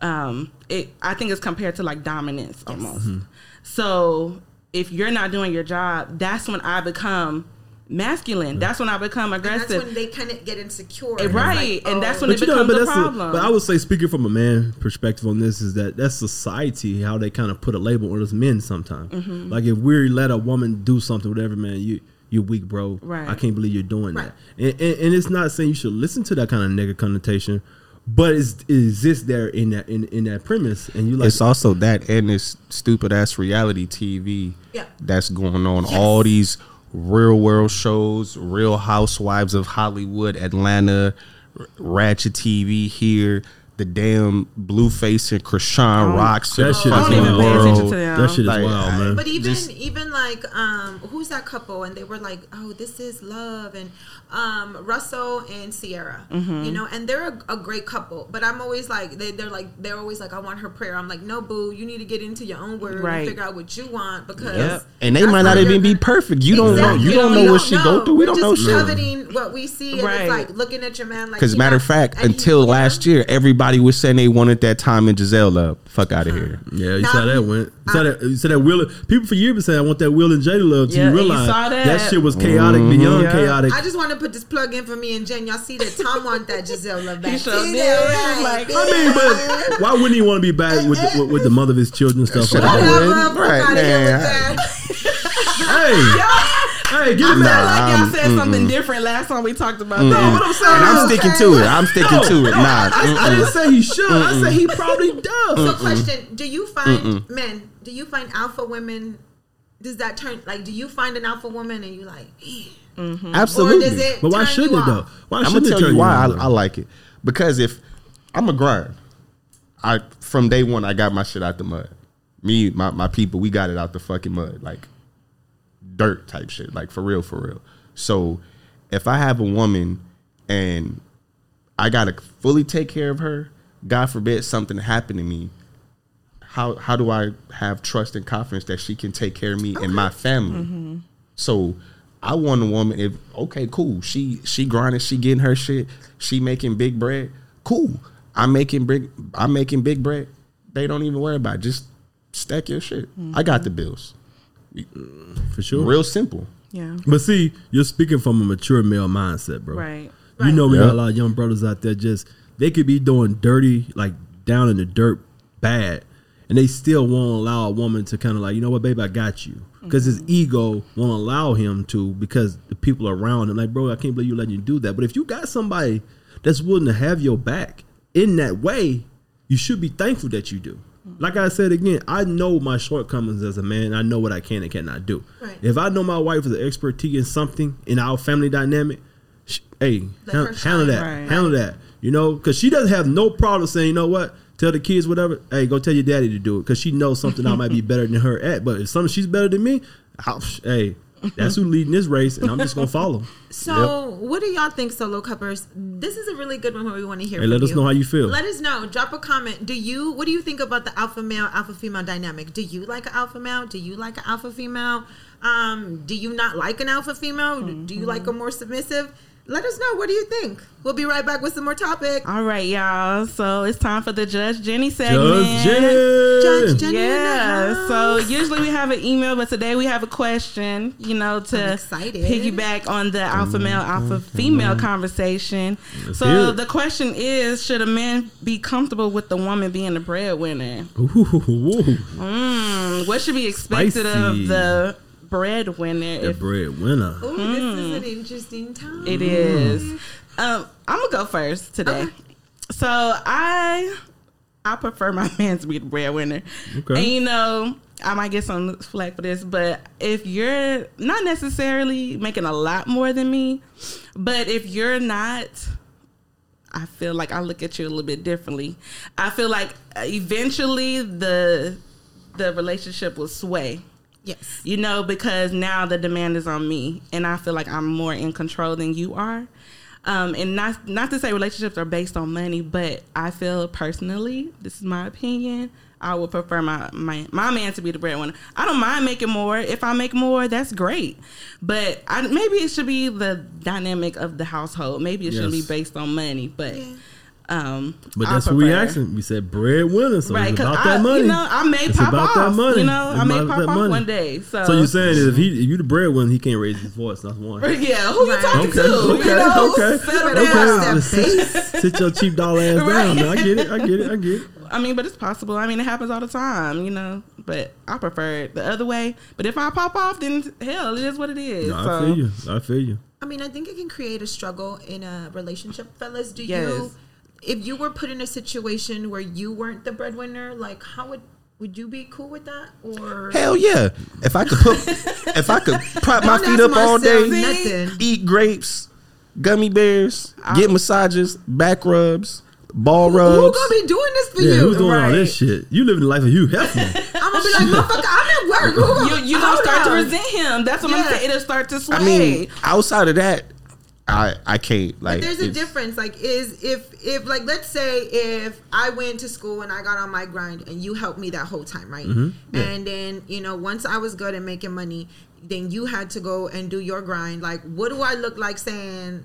um, it I think it's compared to like dominance almost. Mm-hmm. So if you're not doing your job, that's when I become masculine. That's when I become And that's aggressive. when they kind of get insecure. Eh, It's right, and that's when but it you know, becomes but a that's a- problem. but I would say, speaking from a man perspective on this, is that that's society how they kind of put a label on us men sometimes. Mm-hmm. Like if we let a woman do something, whatever, man, you you're weak, bro. Right. I can't believe you're doing Right. that. And, and, and it's not saying you should listen to that kind of negative connotation, but it's, it exists there in that in, in that premise, and you like it's also that and this stupid ass reality TV Yeah. that's going on. Yes. All these real world shows, Real Housewives of Hollywood, Atlanta, Ratchet TV here, the damn Blueface and Chrisean Rocks that shit is even wild. pay That shit is Like, wild, man. But even Just- even like um who's that couple and they were like oh this is love and um Russell and Ciara Mm-hmm. you know and they're a, a great couple but I'm always like they they're like they're always like I want her prayer I'm like no boo you need to get into your own word Right. and figure out what you want because Yep. And they might not even be gonna- perfect. You don't know. Exactly. You don't We know what she go through. We We're don't know just shit. coveting what we see and Right. it's like looking at your man like Because matter of fact, until last year, everybody was saying they wanted that Tom and Gisele up. Fuck out of here. Yeah, you Now- saw that went. You saw that. You saw that Will. People for years been saying, "I want that Will and Jada love." Till Yeah, you and you realize saw that. shit was chaotic Mm-hmm. beyond Yeah. chaotic. I just want to put this plug in for me and Jenn. Y'all see that Tom want that Gisele love back. He sure See did. that, Like, right? I mean, but why wouldn't he want to be back with the, with, with the mother of his children and stuff? Shut like up. that? Right, fuck outta here man. with that. Hey, hey, give him I that. like y'all said something different last time we talked about No, that. what I'm saying And I'm is- sticking to it. I'm sticking to it. Nah. I, I mm-mm. didn't say he should. I said he probably does. So, question: Do you find men? Do you find alpha women? Does that turn like? Do you find an alpha woman and you like? "Man," mm-hmm. Or Absolutely. does it? But why turn shouldn't you it though? Why I'm gonna tell you why I. I like it because if I'm a grind, I from day one I got my shit out the mud. Me, my my people, we got it out the fucking mud, like dirt type shit, like for real, for real. So if I have a woman and I gotta fully take care of her, God forbid something happen to me. How how do I have trust and confidence that she can take care of me and my family? Mm-hmm. So I want a woman. If okay, cool. She she grinding. She getting her shit. She making big bread. Cool. I'm making big. I'm making big bread. They don't even worry about. It. Just stack your shit. I got mm-hmm. the bills. For sure. Real simple. Yeah. But see, you're speaking from a mature male mindset, bro. Right. You know, we got a lot of young brothers out there just they could be doing dirty, like down in the dirt, bad, and they still won't allow a woman to kind of like, you know what, babe, I got you, mm-hmm. because his ego won't allow him to because the people around him, like, bro, I can't believe you letting you do that. But if you got somebody that's willing to have your back in that way, you should be thankful that you do. Like I said again, I know my shortcomings as a man. I know what I can and cannot do. Right. If I know my wife is an expertise in something in our family dynamic, sh- hey, Let han- her shine. handle that, Right. handle that. You know, because she doesn't have no problem saying, you know what, tell the kids whatever. Hey, go tell your daddy to do it because she knows something I might be better than her at. But if something she's better than me, I'll, hey, that's who leading this race, and I'm just gonna follow. So, what do y'all think, solo cuppers? This is a really good one where we want to hear. Hey, from let us you. know how you feel. Let us know. Drop a comment. Do you? What do you think about the alpha male, alpha female dynamic? Do you like an alpha male? Do you like an alpha female? Um, do you not like an alpha female? Do you like a more submissive? Let us know. What do you think? We'll be right back with some more topic. All right, y'all. So it's time for the Judge Jenny segment. Judge Jenn. Judge Jenny Yeah. So usually we have an email, but today we have a question. You know, to piggyback on the alpha male, alpha female conversation. Let's so the question is: Should a man be comfortable with the woman being the breadwinner? Ooh, ooh, Mm, what should be expected Spicy. of the breadwinner? the If breadwinner. Ooh, this is an interesting time. it is, um, I'm gonna go first today. Okay. So I I prefer my man to be the breadwinner. Okay. And you know, I might get some flack for this, but if you're not necessarily making a lot more than me, but if you're not I feel like I look at you a little bit differently. I feel like eventually the the relationship will sway. Yes. You know, because now the demand is on me, and I feel like I'm more in control than you are. Um, and not not to say relationships are based on money, but I feel personally, this is my opinion. I would prefer my, my my man to be the breadwinner. I don't mind making more. If I make more, that's great. But I, maybe it should be the dynamic of the household. Maybe it shouldn't be based on money. But um, But that's what we prefer- asking. We said breadwinner, so Right, it's about I, that money. you know, I may It's pop about off. that money. You know, It's I may about pop that off money. one day. So, So you're saying is if he if you the breadwinner, he can't raise his voice. That's one. yeah, who you talking Okay, to? okay, you know, okay, okay. Sit, sit your cheap dollar ass Right. down. Man. I get it. I get it. I get it. I mean, but it's possible. I mean, it happens all the time, you know. But I prefer it the other way. But if I pop off, then hell, it is what it is. No, so. I feel you. I feel you. I mean, I think it can create a struggle in a relationship, fellas. Do Yes. you, if you were put in a situation where you weren't the breadwinner, like how would would you be cool with that? Or Hell yeah! If I could put, if I could prop my feet up all day, nothing. eat grapes, gummy bears, get massages, back rubs, ball rubs. who gonna be doing this for Yeah, you? who's doing all this shit? You living the life of Hugh Hefner. I'm gonna be like, motherfucker, I'm at work. Who You you gonna hold start to resent him. That's what I'm Yeah. saying. It'll start to sway. I mean, outside of that, I I can't like. But there's a difference. Like, is if if like let's say if I went to school and I got on my grind and you helped me that whole time, right? Mm-hmm. And then you know once I was good at making money, then you had to go and do your grind. Like, what do I look like saying?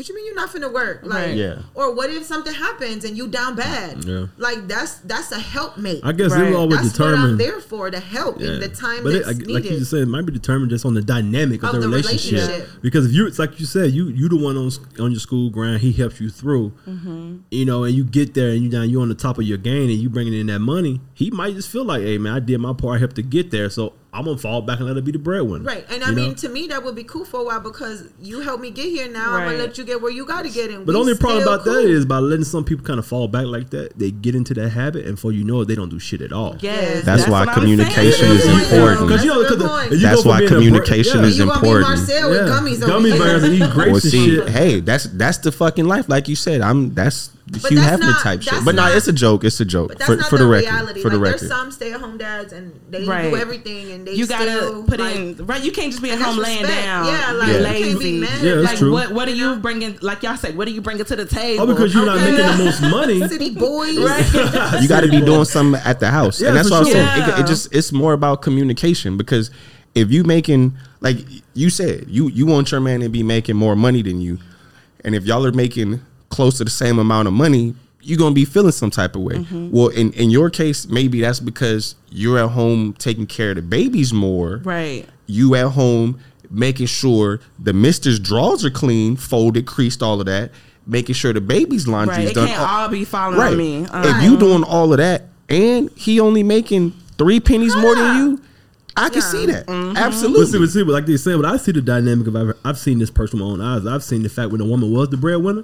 What you mean you're not finna work? Like, Right. Yeah. Or what if something happens and you down bad? Yeah. Like that's that's a helpmate. I guess Right. it was always that's what I'm determined. there for to help in the time but it, that's like you just said, it might be determined just on the dynamic of, Of the, the relationship. relationship. Because if you, it's like you said, you you the one on on your school grind, he helps you through. Mm-hmm. You know, and you get there and you down, you on the top of your game, and you bringing in that money. He might just feel like, hey man, I did my part, I helped to get there, so I'm gonna fall back and let her be the breadwinner. Right, and I You know? mean, to me, that would be cool for a while because you helped me get here. Now I'm gonna let you get where you got to get. in. But the we only problem about that cool. is by letting some people kind of fall back like that, they get into that habit, and before you know it, they don't do shit at all. yes, That's why communication is important. Because you know, That's a good 'cause point. you That's why being a bre- communication yeah. is you gonna be important. Marcell with Yeah. gummies, over gummy here. bears and eating grapes Or see, shit. hey, that's that's the fucking life. Like you said, I'm that's the But Hugh that's Hefner not- type shit. But no, not- it's a joke. It's a joke But that's for, not for the, the record. reality. For the record. there's some stay-at-home dads and they Right. do everything and they You gotta still, put like, in right. You can't just be at home laying respect. down. Yeah, like, you lazy. can't be mad Yeah, that's like true. what? What are you bringing? Like y'all said, what are you bringing to the table? Oh, because you're not making the most money. City boys. you got to be doing something at the house, Yeah, and that's for what I'm sure. saying. It, it just it's more about communication because if you making like you said, you you want your man to be making more money than you, and if y'all are making close to the same amount of money, you're gonna be feeling some type of way. Mm-hmm. Well, in in your case, maybe that's because you're at home taking care of the babies more. right. You at home making sure the mister's drawers are clean, folded, creased, all of that. Making sure the baby's laundry Right. is It done. can't all be falling Right. on me. If you doing all of that and he only making three pennies more than you, I can Yeah. see that. Mm-hmm. But see, Absolutely. but see, but like they said, but I see the dynamic of I've, I've seen this person with my own eyes. I've seen the fact when a woman was the breadwinner,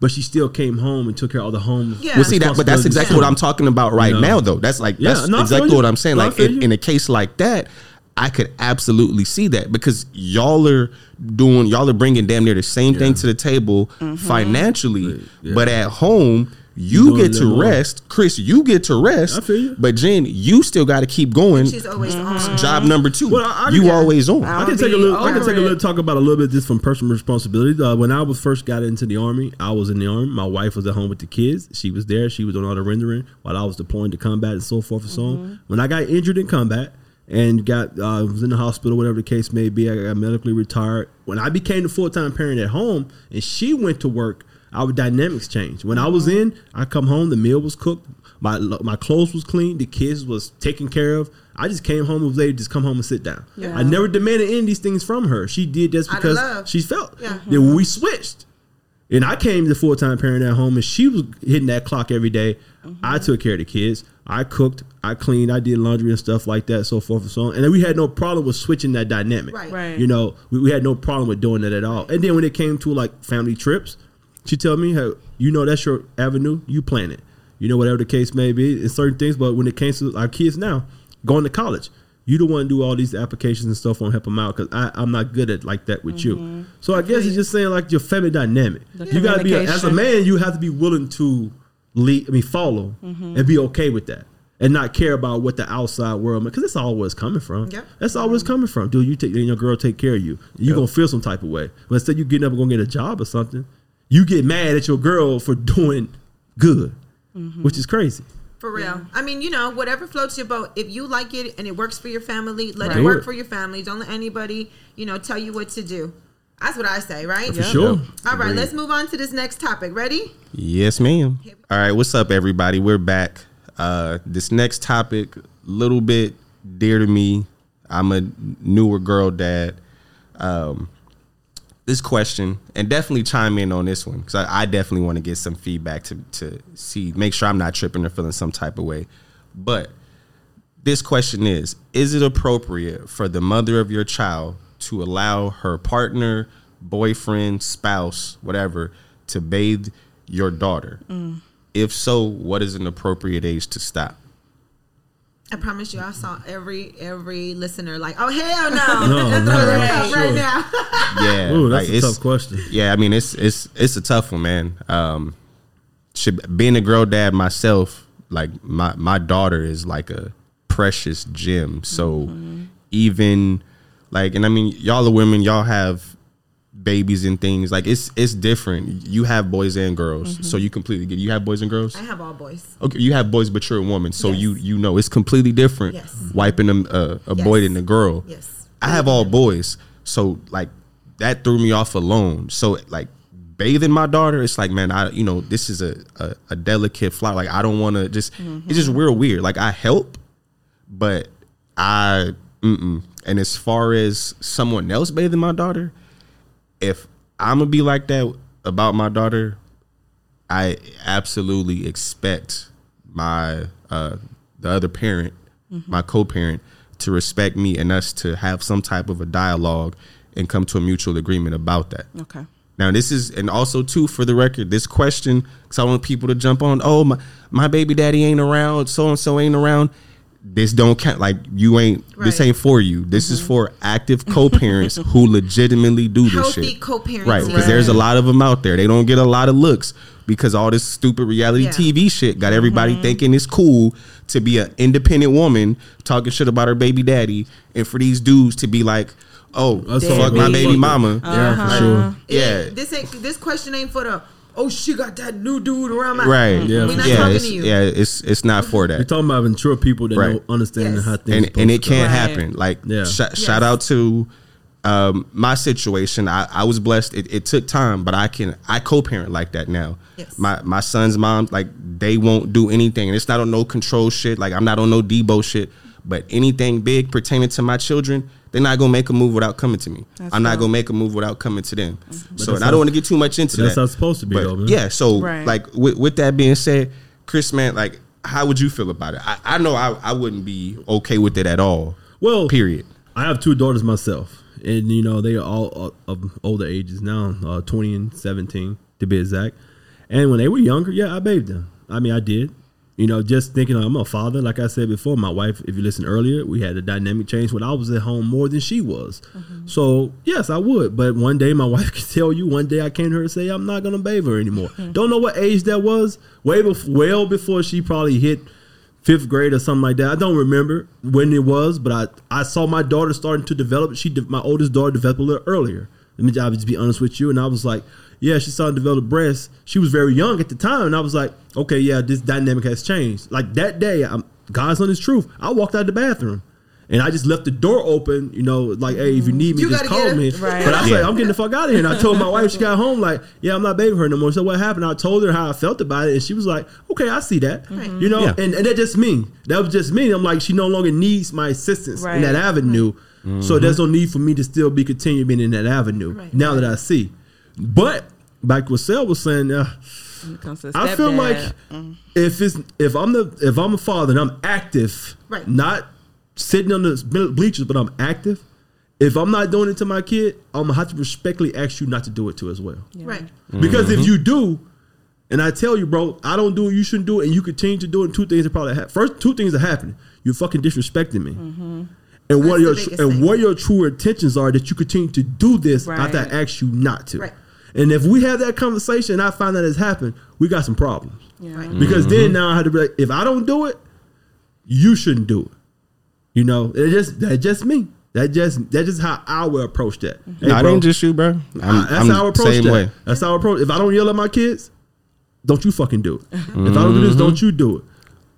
but she still came home and took care of all the home. Yeah. Well, see that, but that's exactly too. what I'm talking about right No. now, though. That's like Yeah, that's no, I feel exactly what I'm saying. No, I like in, in a case like that, I could absolutely see that because y'all are doing y'all are bringing damn near the same thing to the table mm-hmm. financially, Yeah. but at home. You doing get to little more. rest, Chris. You get to rest, I feel you. but Jenn, you still got to keep going. She's always Mm-hmm. on. Job number two, Well, I- I- you yeah. always on. I I'll can take a little. I can take a little talk about a little bit just from personal responsibility. Uh, when I was first got into the army, I was in the army. My wife was at home with the kids. She was there. She was doing all the rendering while I was deploying to combat and so forth and so Mm-hmm. on. When I got injured in combat and got uh, was in the hospital, whatever the case may be, I got medically retired. When I became the full time parent at home, and she went to work, our dynamics changed. When I was Mm-hmm. in, I come home, the meal was cooked. My, my clothes was clean. The kids was taken care of. I just came home and was able to just come home and sit down. Yeah. I never demanded any of these things from her. She did just because she felt. Yeah. Then we switched. And I came to full time parent at home, and she was hitting that clock every day. I took care of the kids. I cooked. I cleaned. I did laundry and stuff like that, so forth and so on. And then we had no problem with switching that dynamic. Right. Right. You know, we, we had no problem with doing that at all. And then when it came to like family trips, she tell me, hey, you know, that's your avenue. You plan it. You know, whatever the case may be, and certain things. But when it came to our kids now going to college, You don't want to do all these applications and stuff on help them out because I'm not good at like that with you. Mm-hmm. So I guess it's just saying like your family dynamic. The you got to be a, as a man. You have to be willing to lead. I mean, follow mm-hmm. and be okay with that. And not care about what the outside world, because that's all where coming from. Yep. That's all where coming from. Dude, you take and your girl take care of you. you're gonna feel some type of way. But instead you getting up and gonna get a job or something, you get mad at your girl for doing good, which is crazy. For real. I mean, you know, whatever floats your boat. If you like it and it works for your family, let Right. it work for your family. Don't let anybody, you know, tell you what to do. That's what I say, right? For sure. All right, let's move on to this next topic. Ready? Yes, ma'am. All right, what's up, everybody? We're back. Uh, this next topic, little bit dear to me. I'm a newer girl dad. Um, this question, and definitely chime in on this one because I, I definitely want to get some feedback to to see, make sure I'm not tripping or feeling some type of way. But this question is: Is it appropriate for the mother of your child to allow her partner, boyfriend, spouse, whatever, to bathe your daughter? Mm. If so, what is an appropriate age to stop? I promise you, I saw every every listener like, oh hell no, No, Let's no, throw right, out right sure. now. Yeah, Ooh, that's like, a it's- tough question. Yeah, I mean it's it's it's a tough one, man. Um, should, being a girl dad myself, like my my daughter is like a precious gem. So even like, and I mean, y'all are women, y'all have babies and things. Like it's it's different. You have boys and girls, so you completely get. You have boys and girls. I have all boys. Okay, you have boys, but you're a woman, so Yes. you you know it's completely different. Yes. Wiping them uh, a boy Yes. than a girl. Yes. I have all boys, so like that threw me off alone. So like bathing my daughter, it's like man, I you know this is a a, a delicate flower. Like I don't want to just. It's just real weird. Like I help, but I mm-mm. and as far as someone else bathing my daughter, if I'm gonna be like that about my daughter, I absolutely expect my uh the other parent, my co-parent, to respect me and us to have some type of a dialogue and come to a mutual agreement about that. Okay. Now this is and also too for the record, this question because I want people to jump on. Oh my, my baby daddy ain't around. So and so ain't around. This don't count. Like you ain't. This ain't for you. This is for active co-parents who legitimately do this Healthy shit. co-parenting. Right, because there's a lot of them out there. They don't get a lot of looks because all this stupid reality Yeah. TV shit got everybody thinking it's cool to be an independent woman talking shit about her baby daddy, and for these dudes to be like, "Oh, That's fuck my baby mama." Yeah, Uh-huh. for sure. Yeah. It- this ain't this question ain't for the oh she got that new dude around my Right. Yeah, We're not sure. talking it's, to you. Yeah, it's it's not for that. You're talking about mature people that Right. don't understand Yes. how things And and it supposed to go. can't Right. happen. Like Yeah. sh- Yes. shout out to um, my situation. I, I was blessed. It, it took time, but I can I co-parent like that now. Yes. My my son's mom like they won't do anything, and it's not on no control shit. Like I'm not on no Deebo shit. But anything big pertaining to my children, they're not gonna make a move without coming to me. That's I'm not gonna make a move without coming to them. So that's and I don't want to get too much into that's that. how it's supposed to be, But though, man. yeah, so Right. like with, with that being said, Chris, man, like how would you feel about it? I, I know I, I wouldn't be okay with it at all. Well, Period. I have two daughters myself, and you know they are all uh, of older ages now, uh, twenty and seventeen to be exact. And when they were younger, yeah, I bathed them. I mean, I did. You know, just thinking I'm a father. Like I said before, my wife. If you listen earlier, we had a dynamic change when I was at home more than she was. Mm-hmm. So yes, I would. But one day, my wife could tell you. One day, I came to her and say, "I'm not gonna bathe her anymore." Don't know what age that was. Way before, well before she probably hit fifth grade or something like that. I don't remember when it was, but I, I saw my daughter starting to develop. She my oldest daughter developed a little earlier. Let me I'll just be honest with you. And I was like, yeah, she started to develop breasts. She was very young at the time, and I was like, okay, yeah, this dynamic has changed. Like that day, I'm, God's on His truth. I walked out of the bathroom. And I just left the door open, you know, like, hey, if you need me, You just call me. Right. But I was Yeah. like, I'm getting the fuck out of here. And I told my wife, she got home, like, yeah, I'm not bathing her no more. So what happened? I told her how I felt about it, and she was like, okay, I see that. Right. You know, Yeah. and, and that just me. That was just me. I'm like, she no longer needs my assistance in Right. that avenue. So there's mm-hmm. no need for me to still be continuing being in that avenue Right. now that I see. But back to what Sel was saying, uh, When it comes to I feel like mm, if it's if I'm the if I'm a father and I'm active, Right. not sitting on the bleachers, but I'm active. If I'm not doing it to my kid, I'm gonna have to respectfully ask you not to do it to as well. Right. Because Mm-hmm. if you do, and I tell you, bro, I don't do it, you shouldn't do it, and you continue to do it, two things are probably happen. First, two things are happening. You're fucking disrespecting me. and what That's your the tr- biggest and thing. what your true intentions are that you continue to do this after I Right. ask you not to. Right. And if we have that conversation and I find that has happened, we got some problems. Yeah. Right. Because Mm-hmm. then now I had to be like, if I don't do it, you shouldn't do it. You know, it just that's just me. That just that's just how I would approach that. Hey, no, it bro, ain't just you, bro. I'm, uh, that's I'm how I approach same that. way. That's how I approach. If I don't yell at my kids, don't you fucking do it. If I don't do Mm-hmm. this, don't you do it.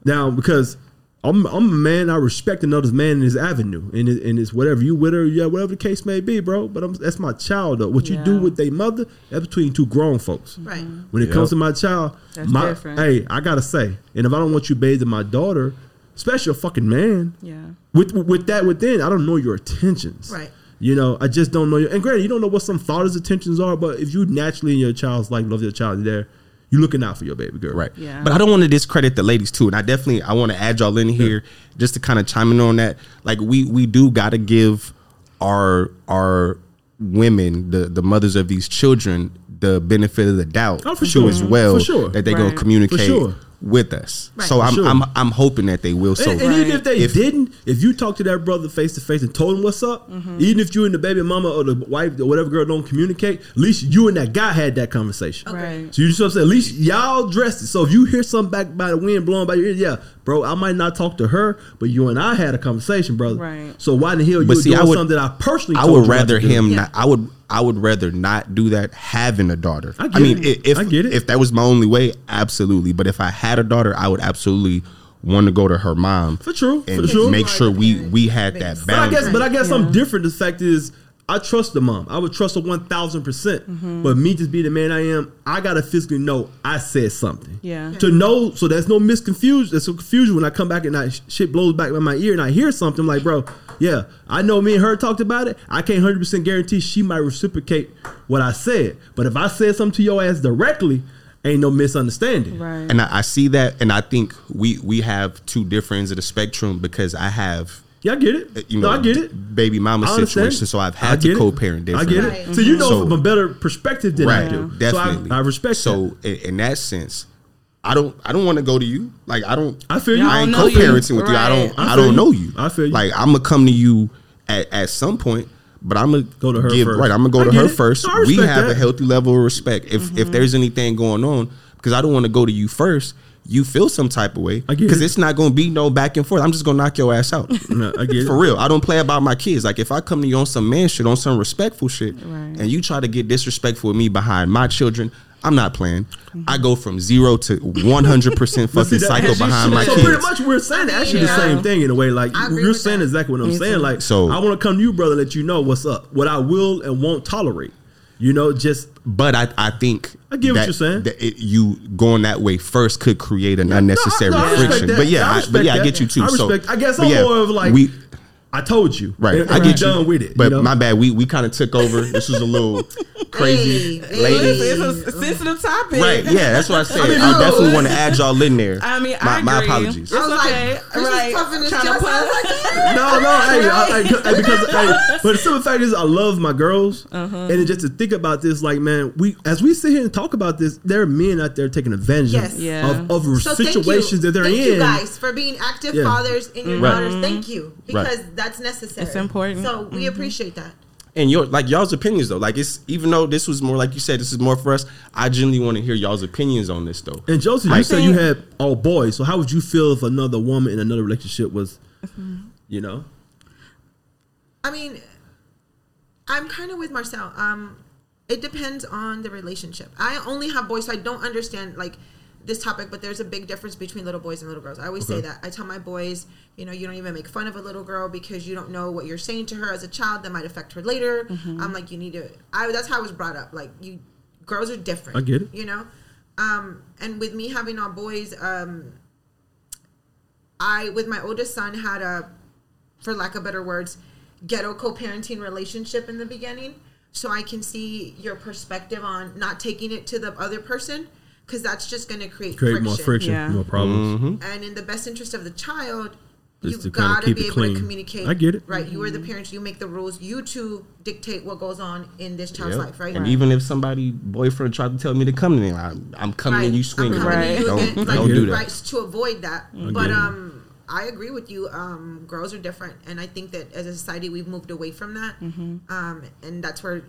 Now, because I'm I'm a man, I respect another man in his avenue, and it, and it's whatever you with her, yeah, whatever the case may be, bro. But I'm, that's my child, though. What you do with their mother, that's between two grown folks. Right. Mm-hmm. When it Yep. comes to my child, That's my different. hey, I gotta say, and if I don't want you bathing my daughter, especially a fucking man, Yeah. with with that within, I don't know your intentions. Right. You know, I just don't know your. And granted, you don't know what some thoughts intentions are, but if you naturally in your child's life love your child, there, you looking out for your baby girl. Right. Yeah. But I don't want to discredit the ladies too. And I definitely I want to add y'all in here just to kind of chime in on that. Like we we do gotta give our our women, the the mothers of these children, the benefit of the doubt Oh, for sure. as well. For sure. That they're Right. gonna communicate For sure. With us. Right. So I'm sure. I'm I'm hoping that they will. So And, and even if they If- didn't, if you talk to that brother face to face and told him what's up, mm-hmm. even if you and the baby mama or the wife or whatever girl don't communicate, at least you and that guy had that conversation. Right. So you just what I'm saying. At least y'all dressed it. So if you hear something back by the wind blowing by your ear, yeah, bro, I might not talk to her, but you and I had a conversation, brother. Right. So why in the hell you But see, doing I would- something that I personally I told would you not rather to him Yeah. not. I would. I would rather not do that having a daughter. I I, mean, it. if I get it. if that was my only way, absolutely. But if I had a daughter, I would absolutely want to go to her mom For true, and for sure. make sure we we had that But But I guess, but I guess Yeah. I'm different. The fact is, I trust the mom. I would trust her one thousand percent. Mm-hmm. But me just being the man I am, I gotta physically know I said something. Yeah. To know, so there's no misconfusion. There's some confusion when I come back and I shit blows back in my ear and I hear something I'm like, bro, yeah, I know me and her talked about it. I can't hundred percent guarantee she might reciprocate what I said. But if I said something to your ass directly, ain't no misunderstanding. Right. and I, I see that, and I think we we have two different ends of the spectrum because I have Yeah, I get it. you know no, I get it. baby mama I understand. situation, so I've had to co-parent I get it. Right. So you know So- from a better perspective than I do. definitely. So I, I respect So that. in, in that sense, I don't I don't want to go to you. Like I don't. I feel you. I I ain't don't know you. co-parenting with you. I don't. I I, don't you. know you. I feel you. Like I'm gonna come to you at, at some point, but I'm gonna Go to her give, first. Right. I'm gonna go I to her it. first. No, we respect have a healthy level of respect. If Mm-hmm. if there's anything going on, because I don't want to go to you first. You feel some type of way I get because it. it's not gonna be no back and forth. I'm just gonna knock your ass out. No, I get it. For real, I don't play about my kids. Like if I come to you on some man shit, on some respectful shit, Right. and you try to get disrespectful with me behind my children, I'm not playing. I go from zero to 100 percent But see, fucking that- cycle as you behind my should. So kids. pretty much we're saying actually Yeah. the same thing in a way. Like you're saying that. exactly what I'm Me saying. too. Like So- I want to come to you, brother, let you know what's up, what I will and won't tolerate. You know, just But I, I think I get what you're saying. that it, you going that way first could create an unnecessary No, I- no, I friction. that. But yeah, I but yeah, I get you too. I so respect. I guess I'm yeah, more of like we I told you. right. And, I get you. done with it. But you know? my bad. We we kind of took over. This was a little crazy, Hey, lady. hey. It's a sensitive topic. Right, yeah, that's what I said. I, mean, no, definitely want to add y'all in there. I mean, my, I my agree. apologies. I was It's okay. like, Right. was puffing his Trying to chest. I puff. like, no, no, hey, I, I, hey, because hey, but the simple fact is, I love my girls, Uh-huh. and just to think about this, like, man, we as we sit here and talk about this, there are men out there taking advantage Yes. of, Yeah. of, of So thank situations you. that they're thank in. you guys for being active Yeah. fathers in your daughters. Thank you because that's necessary. It's important. So we appreciate that. and your like y'all's opinions though. Like it's even though this was more like you said, this is more for us. I genuinely want to hear y'all's opinions on this though. And Josie, you said you had all boys. So how would you feel if another woman in another relationship was, Mm-hmm. you know? I mean, I'm kind of with Marcell. Um, it depends on the relationship. I only have boys, so I don't understand like this topic. But there's a big difference between little boys and little girls. I always say that. I tell my boys, you know, you don't even make fun of a little girl because you don't know what you're saying to her as a child that might affect her later. I'm like, you need to. I that's how I was brought up. Like you, girls are different. I get it. You know, um, and with me having all boys, um, I with my oldest son had a, for lack of better words, ghetto co-parenting relationship in the beginning. So I can see your perspective on not taking it to the other person because that's just going to create, Create friction. more friction, Yeah. more problems. And in the best interest of the child, Is you've to got to be able clean. to communicate. I get it. Right. You are the parents. You make the rules. You two dictate what goes on in this child's Yep. life. Right. And even if somebody boyfriend tried to tell me to come to them, I'm, I'm coming Right. and you I'm swinging. coming Right. you Don't, again. don't do it. that. Right. To avoid that. get But um, I agree with you. Um, girls are different, and I think that as a society we've moved away from that, um, and that's where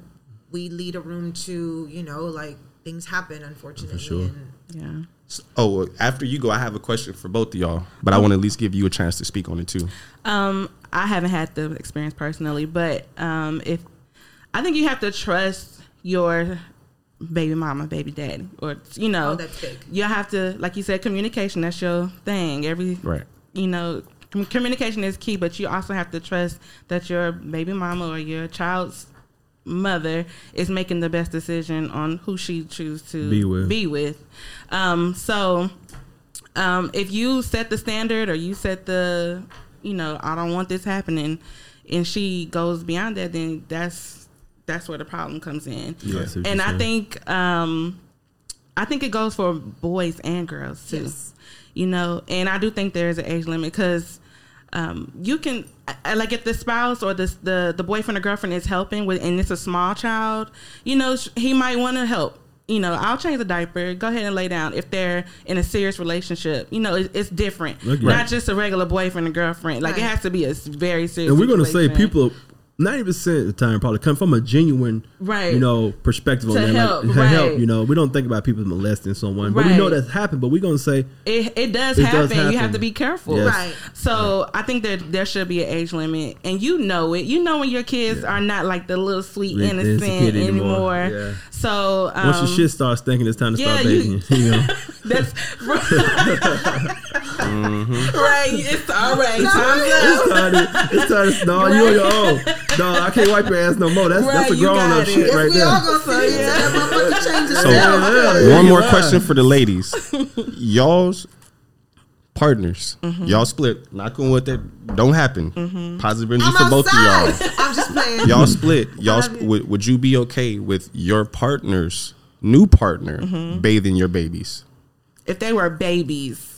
we lead a room to you know like things happen unfortunately. For sure. And Yeah. Oh, after you go, I have a question for both of y'all, but I want to at least give you a chance to speak on it too. Um, I haven't had the experience personally, but um, if I think you have to trust your baby mama, baby daddy, or you know, Oh, that's big. You have to, like you said, communication. That's your thing. Every Right. You know, com- communication is key, but you also have to trust that your baby mama or your child's mother is making the best decision on who she chooses to Be with. Be with. Um, so um, if you set the standard or you set the, you know, I don't want this happening, and she goes beyond that, then that's that's where the problem comes in. Yeah, I and I think um, I think it goes for boys and girls too. Yes. You know, and I do think there is an age limit because um, you can I- I- like if the spouse or the the the boyfriend or girlfriend is helping with, and it's a small child, you know, he might want to help. You know, I'll change the diaper. Go ahead and lay down. If they're in a serious relationship, you know, it, it's different. Okay. Not just a regular boyfriend and girlfriend. Like it has to be a very serious. and we're gonna say people. Ninety percent of the time probably come from a genuine, Right. You know, perspective on To that. help, like, right. help. You know, we don't think about people molesting someone, but we know that's happened. But we're gonna say It, it does It happen. does You have to be careful. Yes. Right. So I think that there should be an age limit, and you know it. You know when your kids are not like the little sweet Innocent innocent anymore. anymore. Yeah. So um, once your shit starts stinking, it's time to yeah, start you- You, know, that's right. It's all right. Time's it's time to, it's time to, no, you on your own. No, I can't wipe your ass no more. That's that's a grown up it. shit If right we there. all gonna sit here and tell that motherfucker change So- Yeah, One more lying. question for the ladies. Y'all's partners, Mm-hmm. y'all split. Knock on wood that don't happen. Positive energy I'm for both of y'all. I'm just playing. Y'all split. Y'all sp- you. would, would you be okay with your partner's new partner Mm-hmm. bathing your babies, If they were babies,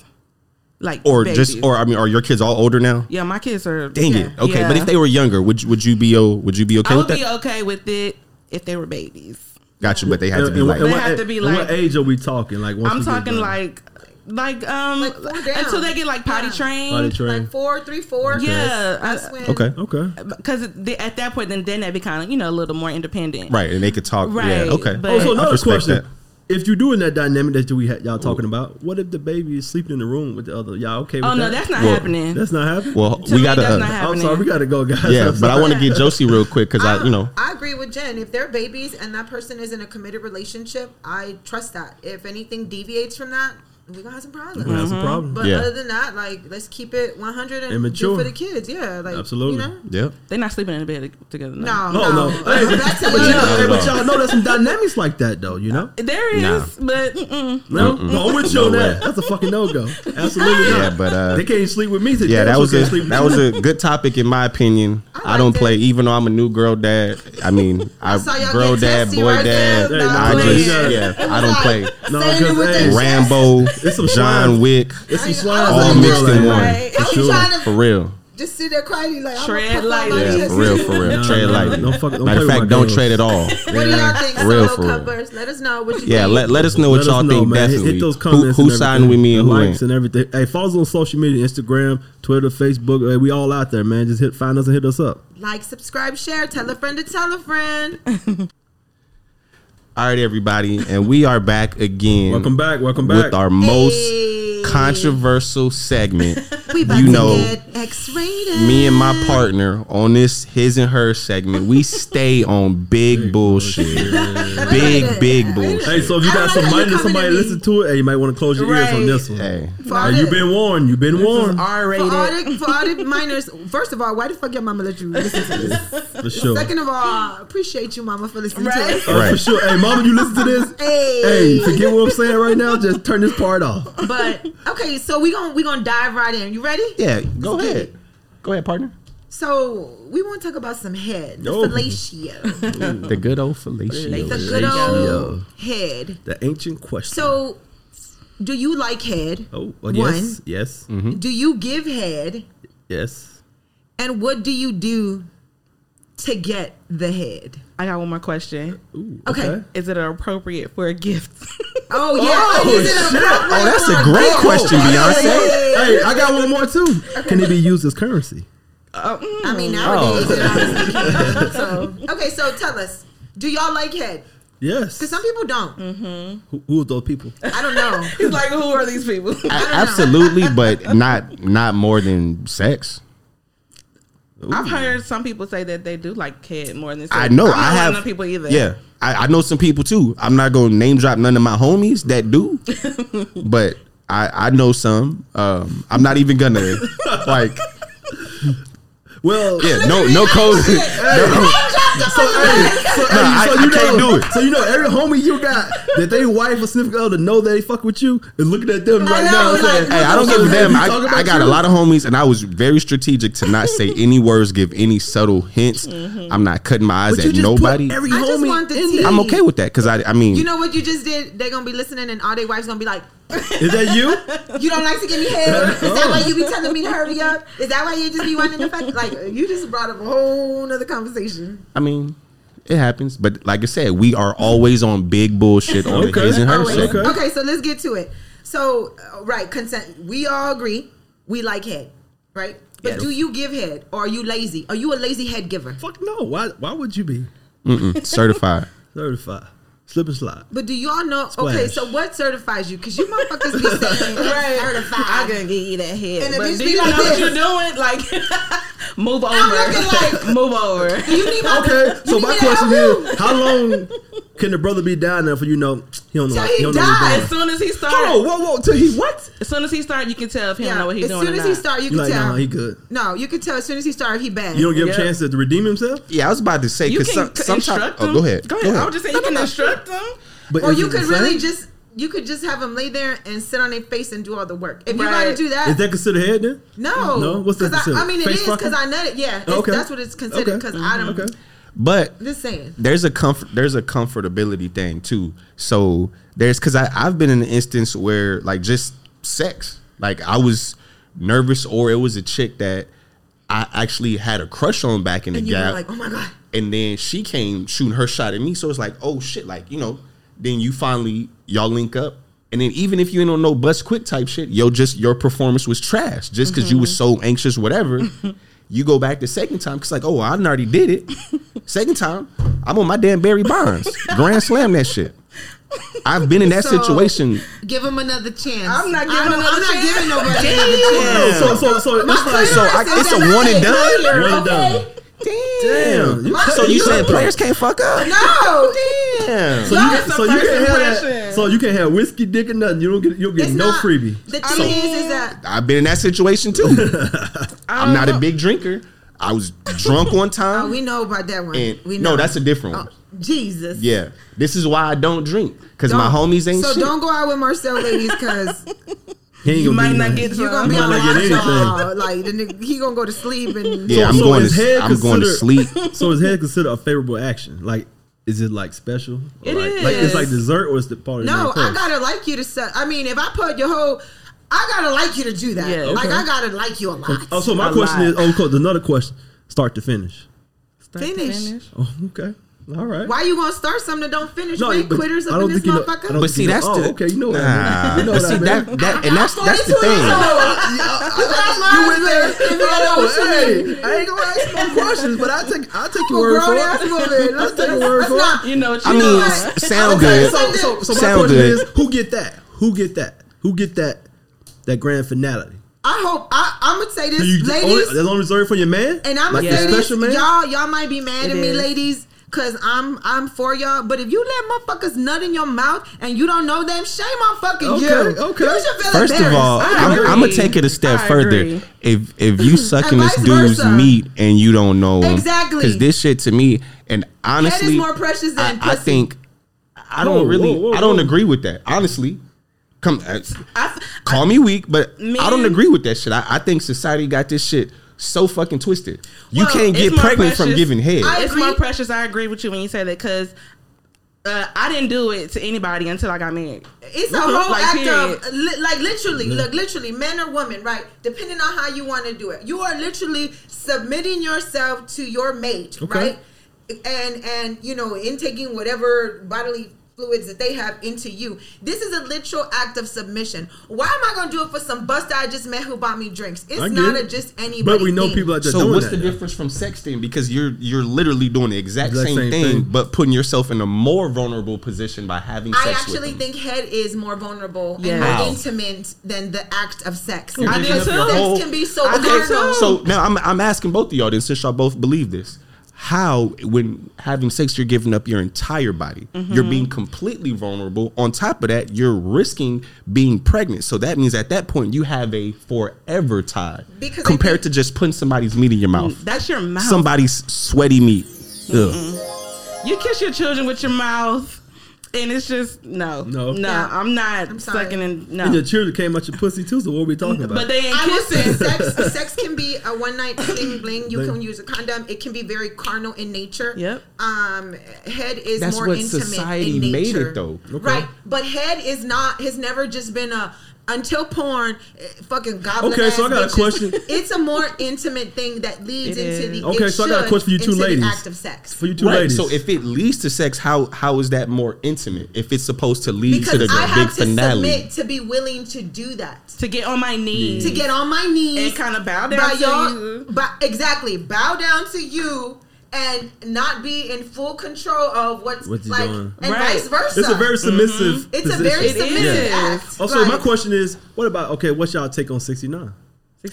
like or babies. just, or I mean, are your kids all older now? yeah, my kids are. Dang yeah, it. Okay, but if they were younger, would you, would you be o- would you be okay I with would that? be okay with it if they were babies. Got you, but they had to be and like what- They and have to be like- what age are we talking? Like once I'm talking like, like um, Like until they get like potty Yeah. trained. Potty trained. like four, three, four. Yeah, That's I- when. okay, Okay. because at that point, then then they become you know a little more independent. right, and they could talk. Right, Yeah, okay. but- Oh, so another question. that. If you're doing that dynamic that we had, y'all talking about, what if the baby is sleeping in the room with the other? Y'all okay with Oh no, that? that's not Well, happening. That's not happening. Well, To we got to. that's not Uh, I'm happening. sorry, we got to go, guys. yeah, but I want to get Josie real quick because I, you know, I agree with Jenn. If they're babies and that person is in a committed relationship, I trust that. If anything deviates from that, we're gonna have some problems. That's a problem. But Yeah. other than that, like let's keep it 100 and Immature. do for the kids. Yeah, like Absolutely. You know? yeah. They're not sleeping in the bed together. No, No, no. no. Hey, but, y'all, but y'all know there's some dynamics like that, though. You know. There is, Nah. but mm-mm. No, no, I'm with you on that. That's a fucking no go. Absolutely Yeah, but uh, they can't sleep with me. So yeah, that was a that was a good topic in my opinion. I, I don't liked play, even though I'm a new girl dad. I mean, I, saw y'all girl dad, boy right dad. there. Hey, I just yeah, I don't play. No, Saying it because with Rambo, It's some John. Wick, it's some I- swine I was all like, mixed in one. I was sure. to For real. just sit there quietly, like I'm Tread gonna put my lightly. Yeah, for real, for real. No, Tread no, lightly. don't fuck- don't Matter of fact, don't girls. tread at all. What do y'all think? For real, for real. covers. Let us know what you Yeah, think. let, let us know what Let y'all know, think. man. Hit- Definitely. Hit those comments. who and signed with me and the who likes ain't? and everything. Hey, follow us on social media: Instagram, Twitter, Facebook. Hey, we all out there, man. Just hit find us and hit us up. like, subscribe, share, tell a friend to tell a friend. All right, everybody, and we are back again. Welcome back. Welcome back. with our most Hey. Controversial segment. We about you to know, get X-rated. me and my partner on this his and her segment, we stay on big bullshit. Big, big bullshit. Hey, so if you got don't like somebody to somebody to listen to it, hey, you might want to close your ears on this one. Hey, For Hey, you've been warned. You've been warned R for rated. all, the, for all the minors, first of all, why the fuck your mama let you listen to this? for sure. Second of all, appreciate you, mama, for listening Right. to us. Uh, For sure. Hey, mama, you listen to this? Hey. Hey, forget what I'm saying right now. Just turn this part off. But okay, so we gonna we gonna dive right in. You ready? yeah, go Let's ahead. Go ahead, partner. So we want to talk about some head, the Oh. fellatio, The good old fellatio. the good old head. The ancient question. So, do you like head? oh, well, one. yes, yes, Do you give head? yes. And what do you do to get the head? I got one more question. Ooh, Okay. Is it appropriate for a gift? Oh yeah. Oh, Is it shit. Oh, that's a great gift? question, Beyonce. Hey, I got one more too. Can it be used as currency? I mean Oh. nowadays. it honestly can. so okay, so tell us, do y'all like head? Yes. Because some people don't. Mm. Who, who are those people? I don't know. He's like, who are these people? A- absolutely, but not not more than sex. I've heard some people say that they do like kid more than. I know. I'm I have people either. Yeah, I, I know some people too. I'm not gonna name drop none of my homies that do, but I I know some. Um, I'm not even gonna like. Well, Yeah, no no code. So, hey, so, I- so I you can't know, do it. So you know, every homie you got that they wife or significant other know that they fuck with you is looking at them right know, now and like, saying, Hey, I don't so give a they damn. be I, I about got a lot of homies, and I was very strategic to not say any words, give any subtle hints. Mm-hmm. I'm not cutting my eyes But you at just nobody. put every I just want the tea. I'm okay with that because I I mean You know what you just did? They're gonna be listening, and all their wives gonna be like, Is that you? "You don't like to give me head? Is that why you be telling me to hurry up? Is that why you just be wanting to fuck?" Like you just brought up a whole other conversation. I mean it happens, but like I said, we are always on big bullshit on Okay. his and her Always. shit. Okay. Okay, so let's get to it. So, uh, right, consent. We all agree we like head, right? But Yes. do you give head, or are you lazy? Are you a lazy head giver? Fuck no. Why? Why would you be Mm-mm, certified. certified? Slip and slide. But do y'all know? Okay, so what certifies you? Because you motherfuckers be saying Right. certified. I can give you that head. And the but do be you like know what you're doing? Like, move over. looking like- move over. You need my Okay, you so need my question is, how long can the brother be down there for you know he don't know? Till he he don't know what As soon as he starts, Hold on, whoa, whoa, till he what? as soon as he starts, you can tell if he don't know what he's as doing. As soon or as he not. start, you You can like, tell. nah, he good. no, you can tell as soon as he start, he bad. You don't give Yeah. him a chance to redeem himself. Yeah, I was about to say You because can some, c- sometimes. instruct Oh, him. go ahead. Go ahead. I was just saying you can instruct him. But or you could really just you could just have them lay there and sit on their face and do all the work. If you gotta do that, Is that considered head then? no, No? What's that 'Cause I. I mean, it Face is because I know nutted. Yeah, it's, Okay. that's what it's considered. Okay. Because mm-hmm. I don't. Okay. But Just saying. there's a comfort there's a comfortability thing too. So there's because i've been in an instance where like just sex. Like i was nervous or it was a chick that i actually had a crush on back in the And were gap. like, oh my god. and then she came shooting her shot at me. So it's like oh shit like you know then you finally y'all link up. And then even if you ain't on no bust quick type shit yo just your performance was trash just because you mm-hmm. was so anxious whatever you go back the second time because like oh i already did it. Second time i'm on my damn barry bonds. Grand slam that shit. I've been in that So- situation. Give him another chance. I'm not giving don't- another I'm not giving nobody another chance. So so so it's like so I, it's a one and done? One and okay? done. Damn. You so you saying players can't fuck up No, damn So you, so you can't have that. impression. So you can't have whiskey, dick, or nothing. You don't get. You'll get it's no not, freebie. The thing is, is that I've been in that situation too. I'm not a uh, big drinker. I was drunk one oh, time. oh, we know about that one. and we know. no, that's a different one. Oh, Jesus. Yeah, this is why I don't drink because my homies ain't So shit. don't go out with Marcell, ladies, because He ain't You gonna might not nothing. get you're gonna be You on might not get lockjaw. Like the nigga, he gonna go to sleep and yeah, I'm so going to I'm going to sleep. So is head considered a favorable action? Like, is it like special? Or It like, Like it's like dessert or is it part of No, I gotta like you to set. I mean, if I put your whole, I gotta like you to do that. Yeah. Like Okay. I gotta like you a lot. Oh, so my A question lot. is, oh, cool, another question, start to finish. Start to Finish. Oh, okay, all right. Why you gonna start something that don't finish? No, we quitters up in this think you know- motherfucker. But see, that's oh, the okay. You know what I mean. You know but see I mean. that that and that's that's the thing. You went there. If you don't know what you Hey. I ain't gonna ask no questions, but I take I take your word for it. woman. Let's Let's take your word for it. You know what I mean, sound good. so so so my question is, who get that? Who get that? Who get that? That grand finale? I hope I, I'm gonna say this, you ladies, only, that's only reserved for your man? and I'm like gonna the say this, special man. y'all. Y'all might be mad It at me, ladies, because I'm I'm for y'all. But if you let motherfuckers nut in your mouth and you don't know them, shame on fucking Okay, you. okay. You should feel First of all, I I'm, agree. I'm gonna take it a step I further. agree. If if you sucking this dude's versa. meat and you don't know him, Exactly. because this shit to me, and honestly, more precious than I, I think I don't Whoa, really, whoa, whoa, I don't whoa. agree with that. Honestly, come uh, I, call me weak, but I don't agree with that shit. I, I think society got this shit so fucking twisted. You Well, can't get more pregnant from giving head. I it's agree. more precious. I agree with you when you say that because uh, I didn't do it to anybody until I got married. It's a whole Like, act period. of li- like literally, look, literally, men or women, right? Depending on how you want to do it, you are literally submitting yourself to your mate, Okay. right? And and you know, in taking whatever bodily fluids that they have into you. This is a literal act of submission. Why am I going to do it for some bust I just met who bought me drinks? It's not it. a just anybody. But we know thing. people that are So doing what's that. the difference from sexting? Because you're you're literally doing the exact, Exact same, same thing, thing. but putting yourself in a more vulnerable position by having sex. I actually with them. think head is more vulnerable Yes. and How? more intimate than the act of sex. You're I giving do too. Sex whole- can be so I okay, so now I'm I'm asking both of y'all then since y'all both believe this. How when having sex you're giving up your entire body. Mm-hmm. You're being completely vulnerable. On top of that, you're risking being pregnant. So that means at that point you have a forever tie. Because compared to just putting somebody's meat in your mouth. That's your mouth. Somebody's sweaty meat. You kiss your children with your mouth, and it's just no, No. no. Yeah. I'm not I'm sorry. sucking in. No, And your children came out your pussy too. So what are we talking about? but they ain't I will say kissing. sex, sex can be a one night bling bling. You can use a condom. It can be very carnal in nature. Yep. Um, head is That's more what intimate society in made it, nature. though. Okay. Right, but head is not. Has never just been a. Until porn, eh, fucking goblin. Okay, so I got a question. It's a more intimate thing that leads It into is. the. Okay, so I got a question for you two ladies. act of sex. for you two Right. ladies. So if it leads to sex, how how is that more intimate? If it's supposed to lead because to the I big have to finale. submit to be willing to do that. to get on my knees To get on my knees and kind of bow down by to y'all, you. but exactly bow down to you and not be in full control of what's What like, doing. and Right. vice versa. it's a very mm-hmm. submissive. it's a very submissive is. act. Also, Right. my question is, what about okay? What's y'all take on sixty nine?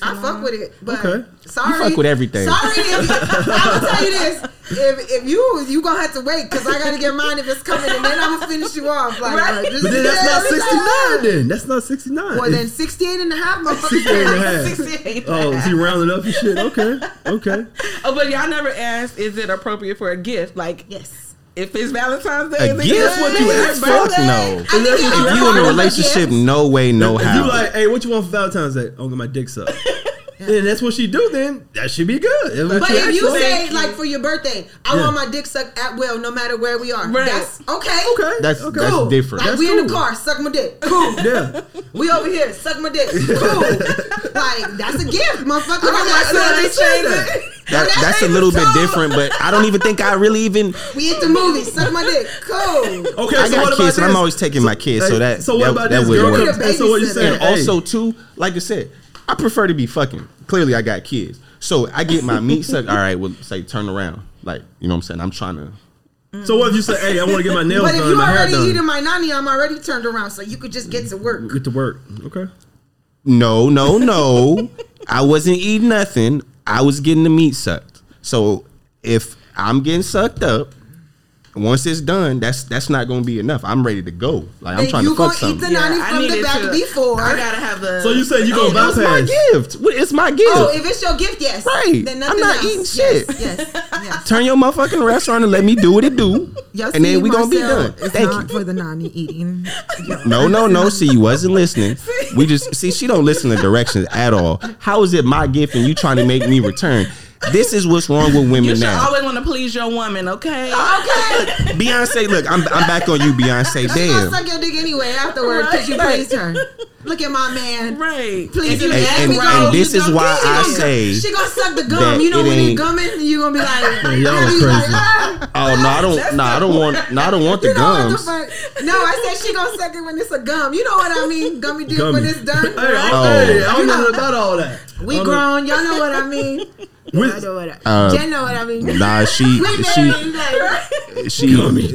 I fuck with it, but Okay. sorry, You fuck with everything. Sorry, if, I'm gonna tell you this: if, if you you gonna have to wait because I gotta get mine if it's coming, and then I'm gonna finish you off. Like, Right. just- But then that's not yeah, sixty nine. Then that's not sixty nine. Well, then 68 and a half, motherfucker. 68 and a half. 68. Oh, is he rounding up and shit? Okay, okay. Oh, but y'all never asked, is it appropriate for a gift? Like, Yes. If it's Valentine's Day, A is it gift? good? That's what you Is asked for? No. I think If it's If a you in a relationship, no way, no if how. you like, hey, what you want for Valentine's Day? I'm gonna get my dick sucked. And that's what she do. Then that should be good. That's But if you for. say you. like for your birthday, I Yeah. want my dick sucked at will, no matter where we are. Right. That's okay. okay, That's- okay. that's different. Like That's we in the car, suck my dick. Cool. yeah. we over here, suck my dick. Cool. like that's a gift, motherfucker. I got my That's son what they to say. change it. That, that's a little bit different, but I don't even think I really even. We at the movie, suck my dick. Cool. Okay, I so got what about kids, and I'm always taking my kids, so Hey, that So what that, about that this? Girl, work. Need so what you babysitter. saying? And also too, like I said, I prefer to be fucking. Clearly, I got kids, so I get my meat sucked. All right, well, say turn around, like you know what I'm saying. I'm trying to. so what if you say, hey, I want to get my nails But if you my hair already done. eating my nani, I'm already turned around, so you could just get to work. Get to work. Okay. No, no, no. I wasn't eating nothing. I was getting the meat sucked. So if I'm getting sucked up, once it's done, that's that's not gonna be enough. I'm ready to go. Like I'm Then trying to fuck gonna eat something. the nani I from the needed back to- before. I gotta have the. So you say you gonna It's my gift. What- It's my gift. Oh, if it's your gift, yes. Right. Then I'm not else. eating shit. Yes. yes. Turn your motherfucking restaurant and let me do what it do, Y'all and then we gonna be done. Thank not you. for the nani eating. No, no, no. See, you wasn't listening. We just see she don't listen to directions at all. How is it my gift and you trying to make me return? This is what's wrong with women should now. always want to please your woman, okay? Okay. Beyonce, look, I'm I'm back on you, Beyonce. She gonna Damn. suck your dick anyway afterwards because you Right. praised her. Look at my man. Right. Please, If you And- ask and- and this you is don't why get I it. say- She gonna suck the gum. You know it when you ain't- gumming, you gonna be like, y'all you are be crazy. like, ah. Oh no, I don't. No, I don't want. No, I don't want the You know gums. No, I said she gonna suck it when it's a gum. You know what I mean? Gummy dick when it's done. Hey, right? Oh. hey, I don't You know know- about all that. We I don't know- grown. Y'all know what I mean. With- I know what I, Uh, Jenn know what I mean. Nah, she she she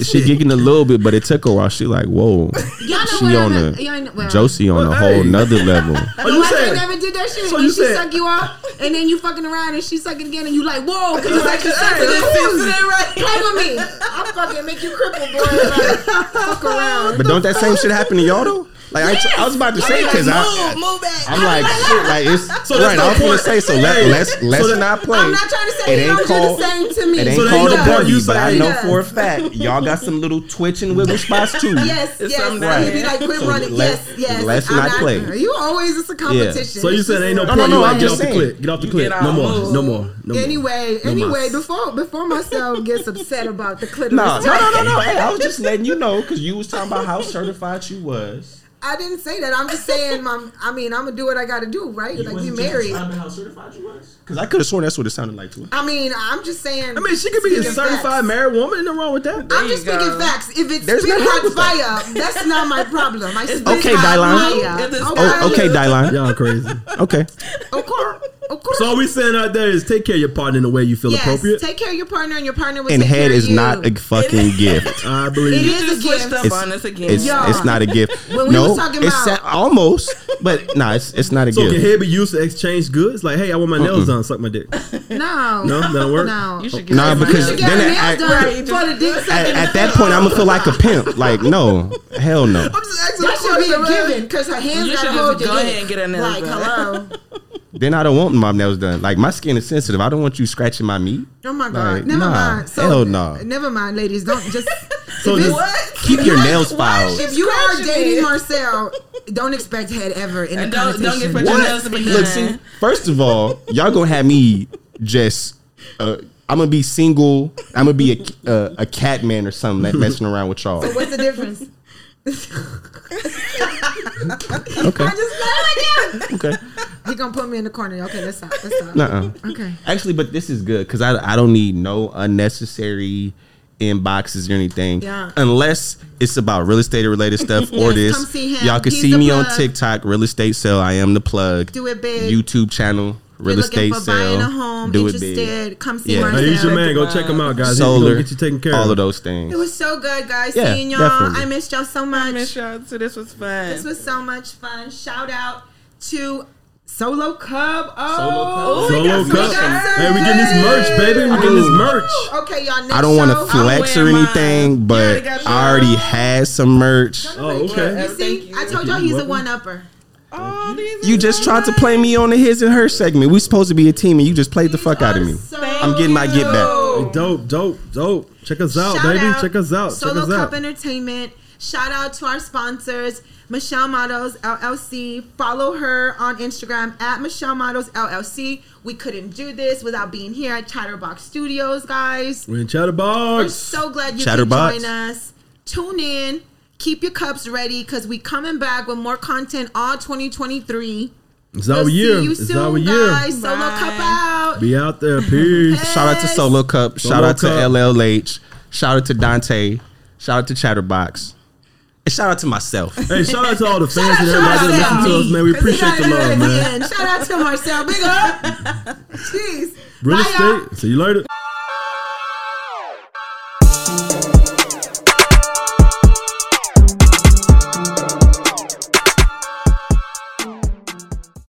she dick. gigging a little bit, but it took a while. She like, whoa, y'all know she on I a mean. Know- well, Josie on a whole hey. nother level. Oh, you Why said? never did that shit? So you she said- suck you off, and then you fucking around, and she suck it again, and you like, whoa, because you like, Hey, suck it. cool. Play with me. I'll fucking make you cripple, boy. Like, fuck around. But don't that same shit happen to y'all though? Like I, tr- I was about to say because I, move, move. I'm like shit. Like it's So right. no I was gonna say so. Let, Hey, let's let's so not play. I'm not trying to say It ain't called- the same to me. It ain't So called ain't a no buggy, but I know Yeah. for a fact y'all got some little twitch and wiggle spots too. Yes, It's yes. something Right. that- You be like, quit So running. let- yes, yes. let's I'm not play. You always, it's a competition. So you said ain't no just- No, point. no, I'm get just off the saying. clip. Get off the You clip. No more. No more. Anyway, anyway, before before myself gets upset about the clitoris, No, no, no, no, no. I was just letting you know because you was talking about how certified you was. I didn't say that. I'm just saying, mom. I mean, I'm gonna do what I got to do, right? like you married. how certified you was? Because I could have sworn that's what it sounded like too. I mean, I'm just saying. I mean, she could be a certified facts. married woman. Nothing wrong with that. I'm you just speaking facts. If it's There's spit nothing hot with that. fire, that's not my problem. I spit Okay, hot Dylan. fire. It's Oh, okay, Dylan. Y'all crazy. Okay. Of course, of course. So all we saying out there is take care of your partner in the way you feel yes, appropriate. take care of your partner, and your partner will And take head care is of you. not a fucking gift. I It believe. is it. a switched gift. up It's- on us again. It's Yeah. it's not a gift. When we no, was talking it's about- sa- almost, but no, it's it's not a gift. So can head be used to exchange goods? Like, hey, I want my nails done. Suck my dick. No, No, that work. no. You should get Nah, that because You money. should then at- nails done for the dick At, at that point, I'm gonna feel like a pimp. Like, no, hell no. That should be a given because her hands You gotta hold just your go ahead and get her nails Like, hello. Then I don't want my nails done. Like my skin is sensitive. I don't want you scratching my meat. Oh my god. Like, never nah, mind. So, hell no. Never mind, ladies. Don't just. So if, just- it's- Keep your nails filed. if you are dating it. Marcell, don't expect head ever in And a don't don't connotation. get your What? nails to be Look, see, first of all, y'all gonna have me just. Uh, I'm gonna be single. I'm gonna be a uh, a cat man or something that messing around with y'all. So What's the difference? Okay. I just said it again. Okay. He gonna put me in the corner. Okay, let's stop. Let's stop. Nuh-uh. Okay. Actually, but this is good because I I don't need no unnecessary inboxes or anything. Yeah. Unless it's about real estate related stuff or Yes, this. come see him. Y'all can He's see the me on. TikTok, real estate sale. I am the plug. Do it big. YouTube channel, You're real looking estate for sale. buying a home, Do it interested, big. come see Yeah. Marcell. Hey, he's your man. Go check him out, guys. Solar, get you taken care of. all of. of those things. It was so good, guys. Yeah, Seeing y'all. definitely. I missed y'all so I much. miss y'all too. This was fun. This was so much fun. Shout out to Solo Cup. Oh, Cub. we Solo got some- cup. we got some Hey, we getting this merch, baby. We getting this merch. Okay, y'all. Next I don't want show- to flex or wearing mine. anything, but I already had some merch. Oh, okay. You Thank see, you. I told y'all he's a one upper. Oh, these You just tried to play me on the his and her segment. We supposed to be a team, and you just played the fuck out of me. I'm getting my get back. Dope, dope, dope. Check us out, Shout baby. out Check us out. Solo Check us Cup out. Entertainment. Shout out to our sponsors, Michelle Models LLC. Follow her on Instagram at Michelle Models LLC. We couldn't do this without being here at Chatterbox Studios, guys. We're in We're Chatterbox. so glad you Chatterbox. could join us. Tune in. Keep your cups ready because we coming back with more content all 2023. It's We'll our year. see you It's soon, our year. guys. Solo Cup out. Be out there. Peace. Shout out to Solo Cup. Shout Solo out to LLH. Shout out to Dante. Shout out to Chatterbox. And shout out to myself. Hey, shout out to all the fans out and to everybody that listen to us, man. We appreciate the love, man. end. Shout out to Marcell. Big up. Jeez. Real Bye, y'all. estate. See you later.